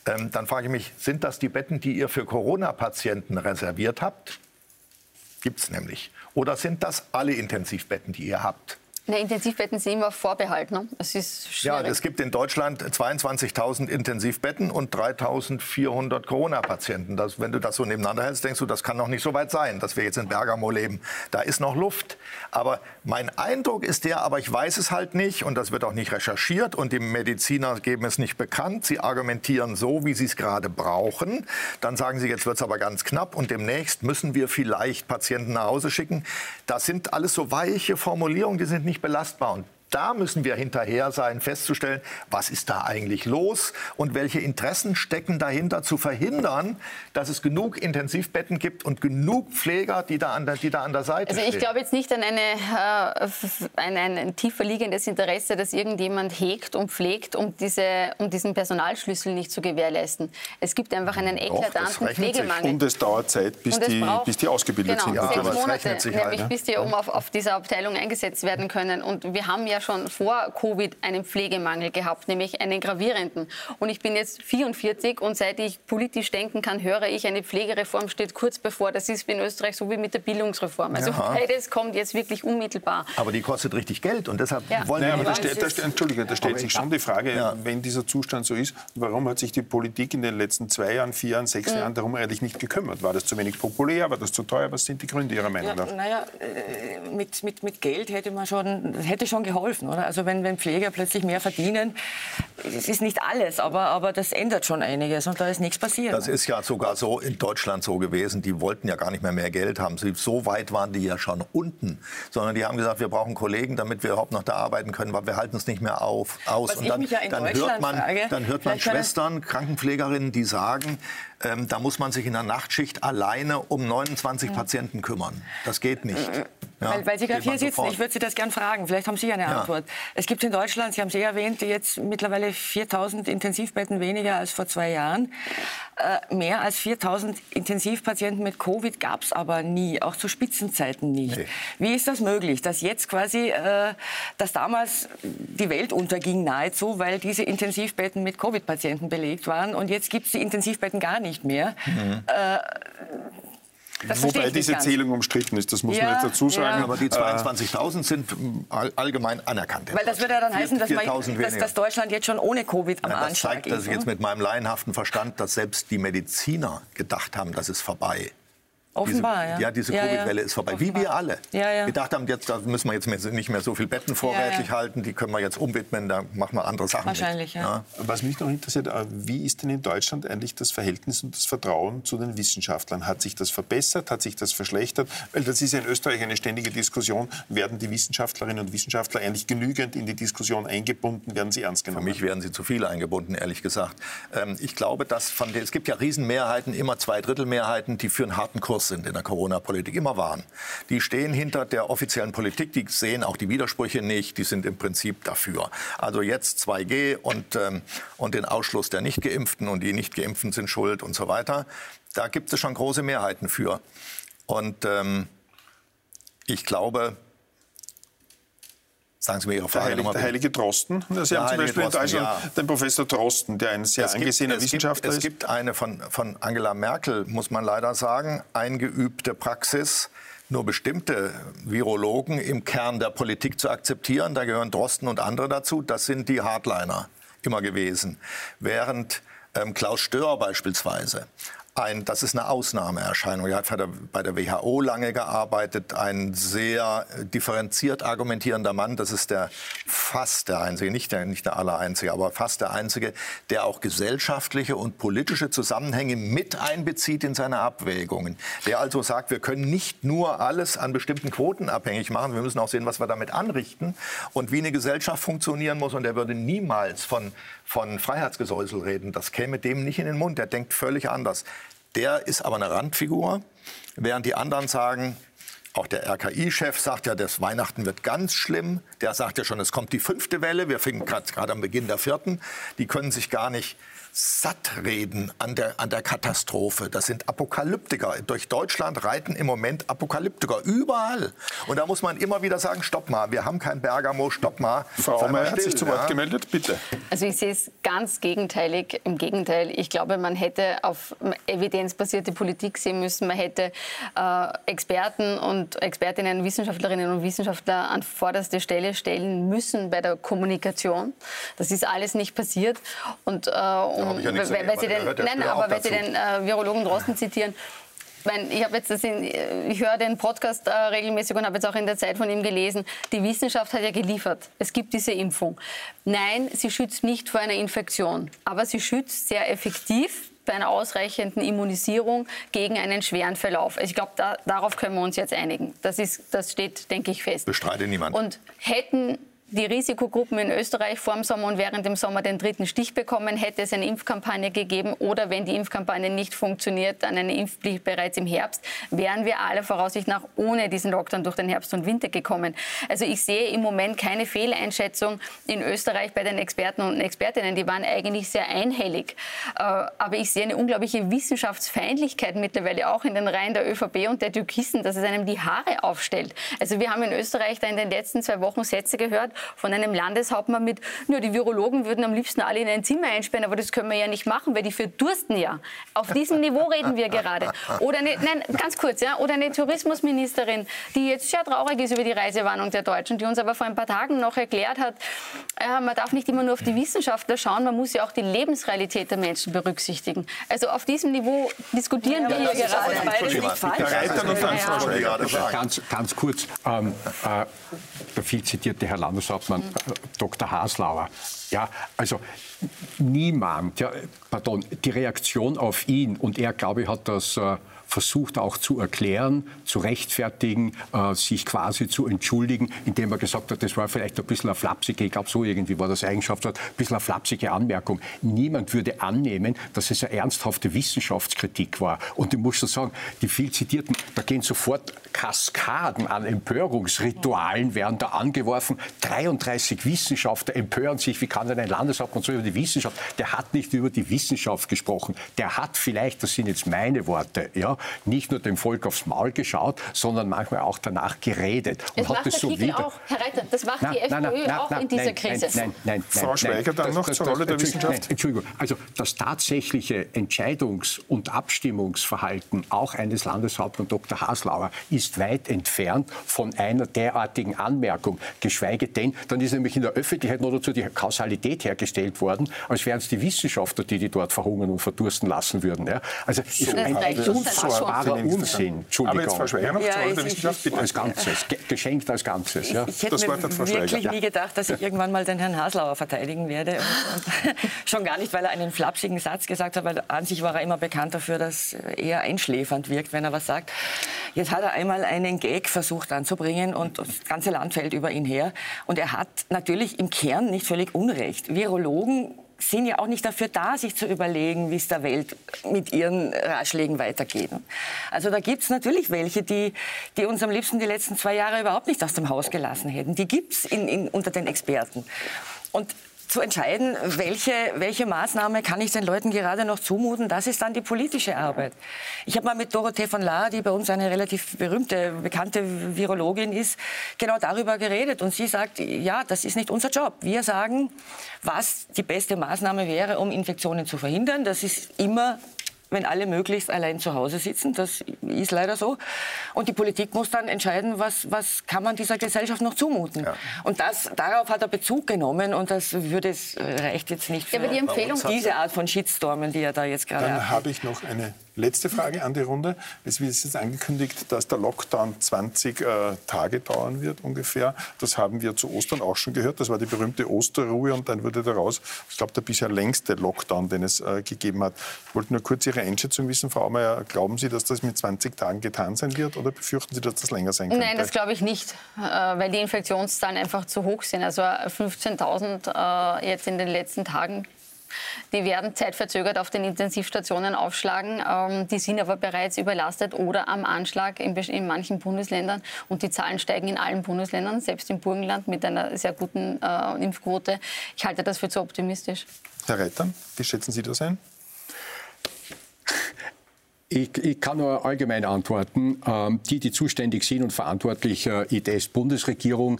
Ähm, dann frage ich mich, sind das die Betten, die ihr für Corona-Patienten reserviert habt? Gibt es nämlich. Oder sind das alle Intensivbetten, die ihr habt? Na, Intensivbetten sind immer vorbehalten. Ne? Es ist schwierig. Ja, es gibt in Deutschland 22.000 Intensivbetten und 3.400 Corona-Patienten. Wenn du das so nebeneinander hältst, denkst du, das kann noch nicht so weit sein, dass wir jetzt in Bergamo leben. Da ist noch Luft. Aber mein Eindruck ist der, aber ich weiß es halt nicht und das wird auch nicht recherchiert und die Mediziner geben es nicht bekannt. Sie argumentieren so, wie sie es gerade brauchen. Dann sagen sie, jetzt wird es aber ganz knapp und demnächst müssen wir vielleicht Patienten nach Hause schicken. Das sind alles so weiche Formulierungen, die sind nicht belastbar. Und da müssen wir hinterher sein, festzustellen, was ist da eigentlich los und welche Interessen stecken dahinter, zu verhindern, dass es genug Intensivbetten gibt und genug Pfleger, die da an der, die da an der Seite also ich glaube jetzt nicht an eine, äh, ein, ein tiefer liegendes Interesse, das irgendjemand hegt und pflegt, um, diese, um diesen Personalschlüssel nicht zu gewährleisten. Es gibt einfach einen eklatanten Pflegemangel. Und es dauert Zeit, bis, die, braucht, bis die ausgebildet genau, sind. Genau, sechs Monate, nämlich halt, bis die um auf, auf dieser Abteilung eingesetzt werden können. Und wir haben ja schon vor Covid einen Pflegemangel gehabt, nämlich einen gravierenden. Und ich bin jetzt 44 und seit ich politisch denken kann, höre ich, eine Pflegereform steht kurz bevor. Das ist in Österreich so wie mit der Bildungsreform. Also ja. beides kommt jetzt wirklich unmittelbar. Aber die kostet richtig Geld und deshalb ja. wollen naja, aber da steht, da, Entschuldige, da stellt sich schon die Frage, ja. wenn dieser Zustand so ist, warum hat sich die Politik in den letzten zwei Jahren, vier Jahren, sechs mhm. Jahren darum eigentlich nicht gekümmert? War das zu wenig populär? War das zu teuer? Was sind die Gründe Ihrer Meinung nach? Naja, äh, mit, mit, mit Geld hätte man schon, hätte schon geholfen, oder? Also wenn, wenn Pfleger plötzlich mehr verdienen, es ist nicht alles, aber, aber das ändert schon einiges und da ist nichts passiert. Das ist ja sogar so in Deutschland so gewesen. Die wollten ja gar nicht mehr mehr Geld haben. So weit waren die ja schon unten, sondern die haben gesagt, wir brauchen Kollegen, damit wir überhaupt noch da arbeiten können, weil wir halten es nicht mehr auf, aus. Was und dann, ja dann hört man, frage, dann hört man Schwestern, Krankenpflegerinnen, die sagen, ähm, da muss man sich in der Nachtschicht alleine um 29 mhm. Patienten kümmern. Das geht nicht. Äh, ja, weil, weil, Sie gerade hier sitzen, ich würde Sie das gern fragen. Vielleicht haben Sie eine ja. Antwort. Es gibt in Deutschland, Sie haben es eh erwähnt, jetzt mittlerweile 4000 Intensivbetten weniger als vor zwei Jahren. Äh, mehr als 4000 Intensivpatienten mit Covid gab es aber nie, auch zu Spitzenzeiten nicht. Nee. Wie ist das möglich, dass jetzt quasi, äh, dass damals die Welt unterging nahezu, weil diese Intensivbetten mit Covid-Patienten belegt waren und jetzt gibt es die Intensivbetten gar nicht mehr? Mhm. Äh, das Wobei diese ganz. Zählung umstritten ist, das muss ja, man jetzt dazu sagen. Ja. Aber die 22.000 sind allgemein anerkannt. Weil das würde ja dann heißen, dass, man, dass, dass, Deutschland jetzt schon ohne Covid am ja, das Anschlag zeigt, dass ich jetzt mit meinem laienhaften Verstand, dass selbst die Mediziner gedacht haben, das ist vorbei. Offenbar, diese, ja. Ja, diese Covid-Welle ist vorbei, Offenbar. wie wir alle. Ja, ja. Wir dachten, haben, jetzt da müssen wir jetzt nicht mehr so viel Betten vorrätig halten, die können wir jetzt umwidmen, da machen wir andere Sachen. Wahrscheinlich, mit. ja. Was mich noch interessiert, äh, wie ist denn in Deutschland eigentlich das Verhältnis und das Vertrauen zu den Wissenschaftlern? Hat sich das verbessert? Hat sich das verschlechtert? Weil das ist ja in Österreich eine ständige Diskussion. Werden die Wissenschaftlerinnen und Wissenschaftler eigentlich genügend in die Diskussion eingebunden? Werden sie ernst genommen? Für mich werden sie zu viel eingebunden, ehrlich gesagt. Ähm, ich glaube, dass von den, es gibt ja Riesenmehrheiten, immer Zweidrittelmehrheiten, die für einen harten Kurs sind in der Corona-Politik. Politik immer waren. Die stehen hinter der offiziellen Politik, die sehen auch die Widersprüche nicht, die sind im Prinzip dafür. Also jetzt 2G und, ähm, und den Ausschluss der Nichtgeimpften und die Nichtgeimpften sind schuld und so weiter. Da gibt es schon große Mehrheiten für. Und ähm, ich glaube, Sagen Sie mir Ihre Frage. Der heilige, der heilige Drosten. Sie der haben zum Beispiel Drosten, in Deutschland ja. den Professor Drosten, der ein sehr es angesehener gibt, Wissenschaftler gibt, ist. Es gibt eine von, von Angela Merkel, muss man leider sagen, eingeübte Praxis, nur bestimmte Virologen im Kern der Politik zu akzeptieren. Da gehören Drosten und andere dazu. Das sind die Hardliner. immer gewesen. Während ähm, Klaus Stör beispielsweise ein, das ist eine Ausnahmeerscheinung. Er hat bei der WHO lange gearbeitet, ein sehr differenziert argumentierender Mann. Das ist der fast der einzige, nicht der, nicht der allereinzige, aber fast der einzige, der auch gesellschaftliche und politische Zusammenhänge mit einbezieht in seine Abwägungen. Der also sagt, wir können nicht nur alles an bestimmten Quoten abhängig machen, wir müssen auch sehen, was wir damit anrichten und wie eine Gesellschaft funktionieren muss. Und er würde niemals von, von Freiheitsgesäusel reden. Das käme dem nicht in den Mund. Der denkt völlig anders. Der ist aber eine Randfigur, während die anderen sagen, auch der RKI-Chef sagt ja, das Weihnachten wird ganz schlimm. Der sagt ja schon, es kommt die fünfte Welle. Wir fingen gerade am Beginn der vierten. Die können sich gar nicht satt reden an der, an der Katastrophe. Das sind Apokalyptiker. Durch Deutschland reiten im Moment Apokalyptiker. Überall. Und da muss man immer wieder sagen, stopp mal, wir haben kein Bergamo, stopp mal. Frau Aumer hat sich zu Wort ja. gemeldet, bitte. Also ich sehe es ganz gegenteilig. Im Gegenteil, ich glaube, man hätte auf evidenzbasierte Politik sehen müssen. Man hätte äh, Experten und Expertinnen, Wissenschaftlerinnen und Wissenschaftler an vorderste Stelle stellen müssen bei der Kommunikation. Das ist alles nicht passiert. Und, äh, um ja weil Sie den, Nein, aber weil Sie den äh, Virologen Drosten zitieren, ich, habe jetzt in, ich höre den Podcast äh, regelmäßig und habe jetzt auch in der Zeit von ihm gelesen. Die Wissenschaft hat ja geliefert. Es gibt diese Impfung. Nein, sie schützt nicht vor einer Infektion, aber sie schützt sehr effektiv bei einer ausreichenden Immunisierung gegen einen schweren Verlauf. Ich glaube, da, darauf können wir uns jetzt einigen. Das, ist, das steht, denke ich, fest. Bestreite niemand. Und hätten die Risikogruppen in Österreich vor dem Sommer und während dem Sommer den dritten Stich bekommen, hätte es eine Impfkampagne gegeben oder wenn die Impfkampagne nicht funktioniert, dann eine Impfpflicht bereits im Herbst, wären wir alle Voraussicht nach ohne diesen Lockdown durch den Herbst und Winter gekommen. Also ich sehe im Moment keine Fehleinschätzung in Österreich bei den Experten und Expertinnen. Die waren eigentlich sehr einhellig. Äh, aber ich sehe eine unglaubliche Wissenschaftsfeindlichkeit mittlerweile auch in den Reihen der ÖVP und der Türkisten, dass es einem die Haare aufstellt. Also wir haben in Österreich da in den letzten zwei Wochen Sätze gehört, von einem Landeshauptmann mit, ja, die Virologen würden am liebsten alle in ein Zimmer einsperren, aber das können wir ja nicht machen, weil die verdursten ja. Auf diesem Niveau reden wir gerade. Oder eine, nein, ganz kurz, ja, oder eine Tourismusministerin, die jetzt sehr traurig ist über die Reisewarnung der Deutschen, die uns aber vor ein paar Tagen noch erklärt hat, äh, man darf nicht immer nur auf die Wissenschaftler schauen, man muss ja auch die Lebensrealität der Menschen berücksichtigen. Also auf diesem Niveau diskutieren ja, wir hier gerade. Beides nicht falsch. Ganz, ganz kurz, ähm, äh, der viel zitierte Herr Landeshauptmann Hauptmann äh, Dr. Haslauer. Ja, also niemand, ja, pardon, die Reaktion auf ihn und er, glaube ich, hat das äh, versucht auch zu erklären, zu rechtfertigen, äh, sich quasi zu entschuldigen, indem er gesagt hat, das war vielleicht ein bisschen eine flapsige, ich glaube so irgendwie war das Eigenschaft, ein bisschen eine flapsige Anmerkung. Niemand würde annehmen, dass es eine ernsthafte Wissenschaftskritik war. Und ich muss schon sagen, die viel zitierten, da gehen sofort Kaskaden an Empörungsritualen, werden da angeworfen. 33 Wissenschaftler empören sich, wie kann denn ein Landeshauptmann so über die Wissenschaft? Der hat nicht über die Wissenschaft gesprochen. Der hat vielleicht, das sind jetzt meine Worte, ja, nicht nur dem Volk aufs Maul geschaut, sondern manchmal auch danach geredet. Und das hat macht das so wieder. Auch, Herr Reiter, das macht na, die FPÖ na, na, auch in dieser nein, Krise. Nein, nein, nein, Frau Schweiger, dann noch das, zur Rolle der Wissenschaft. Entschuldigung, also das tatsächliche Entscheidungs- und Abstimmungsverhalten auch eines Landeshauptmanns Dr. Haslauer ist weit entfernt von einer derartigen Anmerkung. Geschweige denn, dann ist nämlich in der Öffentlichkeit noch dazu die Kausalität hergestellt worden, als wären es die Wissenschaftler, die die dort verhungern und verdursten lassen würden. Ja? Also so ist ein unfassbarer Unsinn. Entschuldigung. Aber jetzt Frau Schweiger noch ja, zur Wissenschaft, bitte. Als Ganzes, geschenkt als Ganzes. Ja. Ich, ich hätte mir wirklich nie gedacht, dass ich irgendwann mal den Herrn Haslauer verteidigen werde. Und, und schon gar nicht, weil er einen flapsigen Satz gesagt hat, weil an sich war er immer bekannt dafür, dass er eher einschläfernd wirkt, wenn er was sagt. Jetzt hat er einmal einen Gag versucht anzubringen und das ganze Land fällt über ihn her. Und er hat natürlich im Kern nicht völlig Unrecht. Virologen sind ja auch nicht dafür da, sich zu überlegen, wie es der Welt mit ihren Ratschlägen weitergeht. Also da gibt es natürlich welche, die, die uns am liebsten die letzten zwei Jahre überhaupt nicht aus dem Haus gelassen hätten. Die gibt es unter den Experten. Und zu entscheiden, welche, welche Maßnahme kann ich den Leuten gerade noch zumuten, das ist dann die politische Arbeit. Ich habe mal mit Dorothee von Lahr, die bei uns eine relativ berühmte, bekannte Virologin ist, genau darüber geredet. Und sie sagt, ja, das ist nicht unser Job. Wir sagen, was die beste Maßnahme wäre, um Infektionen zu verhindern. Das ist immer wenn alle möglichst allein zu Hause sitzen. Das ist leider so. Und die Politik muss dann entscheiden, was, was kann man dieser Gesellschaft noch zumuten. Ja. Und das, darauf hat er Bezug genommen und das würde es, reicht jetzt nicht für ja, die Empfehlung diese Art von Shitstormen, die er da jetzt gerade hat. Dann habe ich noch eine Letzte Frage an die Runde. Es wird jetzt angekündigt, dass der Lockdown 20 äh, Tage dauern wird ungefähr. Das haben wir zu Ostern auch schon gehört. Das war die berühmte Osterruhe und dann wurde daraus, ich glaube, der bisher längste Lockdown, den es äh, gegeben hat. Ich wollte nur kurz Ihre Einschätzung wissen, Frau Aumeier. Glauben Sie, dass das mit 20 Tagen getan sein wird oder befürchten Sie, dass das länger sein könnte? Nein, das glaube ich nicht, äh, weil die Infektionszahlen einfach zu hoch sind. Also 15.000 äh, jetzt in den letzten Tagen die werden zeitverzögert auf den Intensivstationen aufschlagen. Ähm, die sind aber bereits überlastet oder am Anschlag in, in, manchen Bundesländern. Und die Zahlen steigen in allen Bundesländern, selbst im Burgenland mit einer sehr guten äh, Impfquote. Ich halte das für zu optimistisch. Herr Reiter, wie schätzen Sie das ein? Ich, ich, kann nur allgemein antworten. Ähm, die, die zuständig sind und verantwortlich äh, ist Bundesregierung,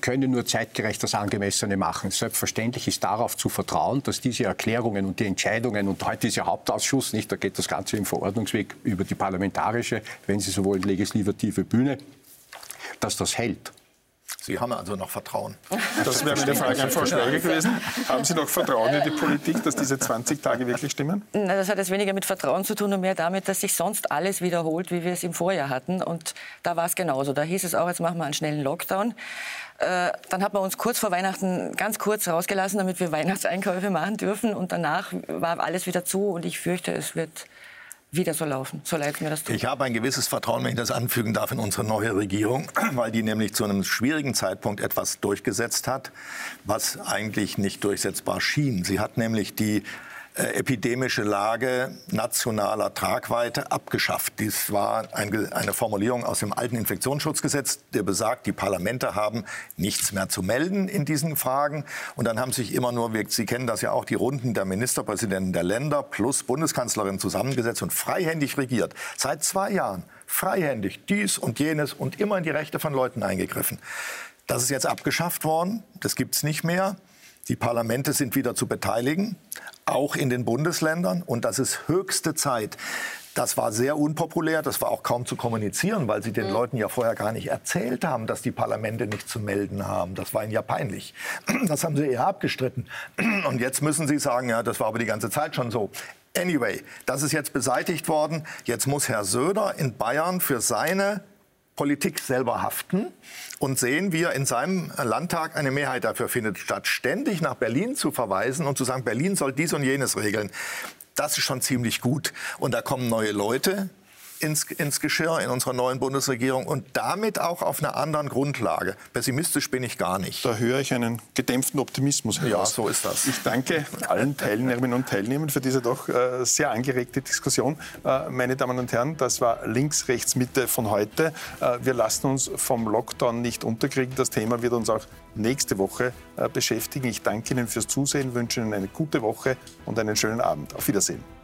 können nur zeitgerecht das Angemessene machen. Selbstverständlich ist darauf zu vertrauen, dass diese Erklärungen und die Entscheidungen und heute ist ja Hauptausschuss, nicht, da geht das Ganze im Verordnungsweg über die parlamentarische, wenn Sie so wollen, legislative Bühne, dass das hält. Sie haben also noch Vertrauen. Das wäre meine Frage an Frau Schweiger gewesen. Haben Sie noch Vertrauen in die Politik, dass diese 20 Tage wirklich stimmen? das hat jetzt weniger mit Vertrauen zu tun und mehr damit, dass sich sonst alles wiederholt, wie wir es im Vorjahr hatten. Und da war es genauso. Da hieß es auch, jetzt machen wir einen schnellen Lockdown. Äh, dann hat man uns kurz vor Weihnachten ganz kurz rausgelassen, damit wir Weihnachtseinkäufe machen dürfen. Und danach war alles wieder zu. Und ich fürchte, es wird wieder so laufen, so leid mir das tut. Ich habe ein gewisses Vertrauen, wenn ich das anfügen darf, in unsere neue Regierung, weil die nämlich zu einem schwierigen Zeitpunkt etwas durchgesetzt hat, was eigentlich nicht durchsetzbar schien. Sie hat nämlich die epidemische Lage nationaler Tragweite abgeschafft. Dies war eine Formulierung aus dem alten Infektionsschutzgesetz, der besagt, die Parlamente haben nichts mehr zu melden in diesen Fragen. Und dann haben sich immer nur, Sie kennen das ja auch, die Runden der Ministerpräsidenten der Länder plus Bundeskanzlerin zusammengesetzt und freihändig regiert. Seit zwei Jahren freihändig dies und jenes und immer in die Rechte von Leuten eingegriffen. Das ist jetzt abgeschafft worden, das gibt es nicht mehr. Die Parlamente sind wieder zu beteiligen, auch in den Bundesländern. Und das ist höchste Zeit. Das war sehr unpopulär, das war auch kaum zu kommunizieren, weil sie den mhm. Leuten ja vorher gar nicht erzählt haben, dass die Parlamente nichts zu melden haben. Das war ihnen ja peinlich. Das haben sie eher abgestritten. Und jetzt müssen sie sagen, ja, das war aber die ganze Zeit schon so. Anyway, das ist jetzt beseitigt worden. Jetzt muss Herr Söder in Bayern für seine Politik selber haften und sehen, wie er in seinem Landtag eine Mehrheit dafür findet, statt ständig nach Berlin zu verweisen und zu sagen, Berlin soll dies und jenes regeln. Das ist schon ziemlich gut. Und da kommen neue Leute, ins, ins Geschirr in unserer neuen Bundesregierung und damit auch auf einer anderen Grundlage. Pessimistisch bin ich gar nicht. Da höre ich einen gedämpften Optimismus heraus. Ja, so ist das. Ich danke allen Teilnehmerinnen und Teilnehmern für diese doch äh, sehr angeregte Diskussion. Äh, meine Damen und Herren, das war links, rechts, Mitte von heute. Äh, wir lassen uns vom Lockdown nicht unterkriegen. Das Thema wird uns auch nächste Woche äh, beschäftigen. Ich danke Ihnen fürs Zusehen, wünsche Ihnen eine gute Woche und einen schönen Abend. Auf Wiedersehen.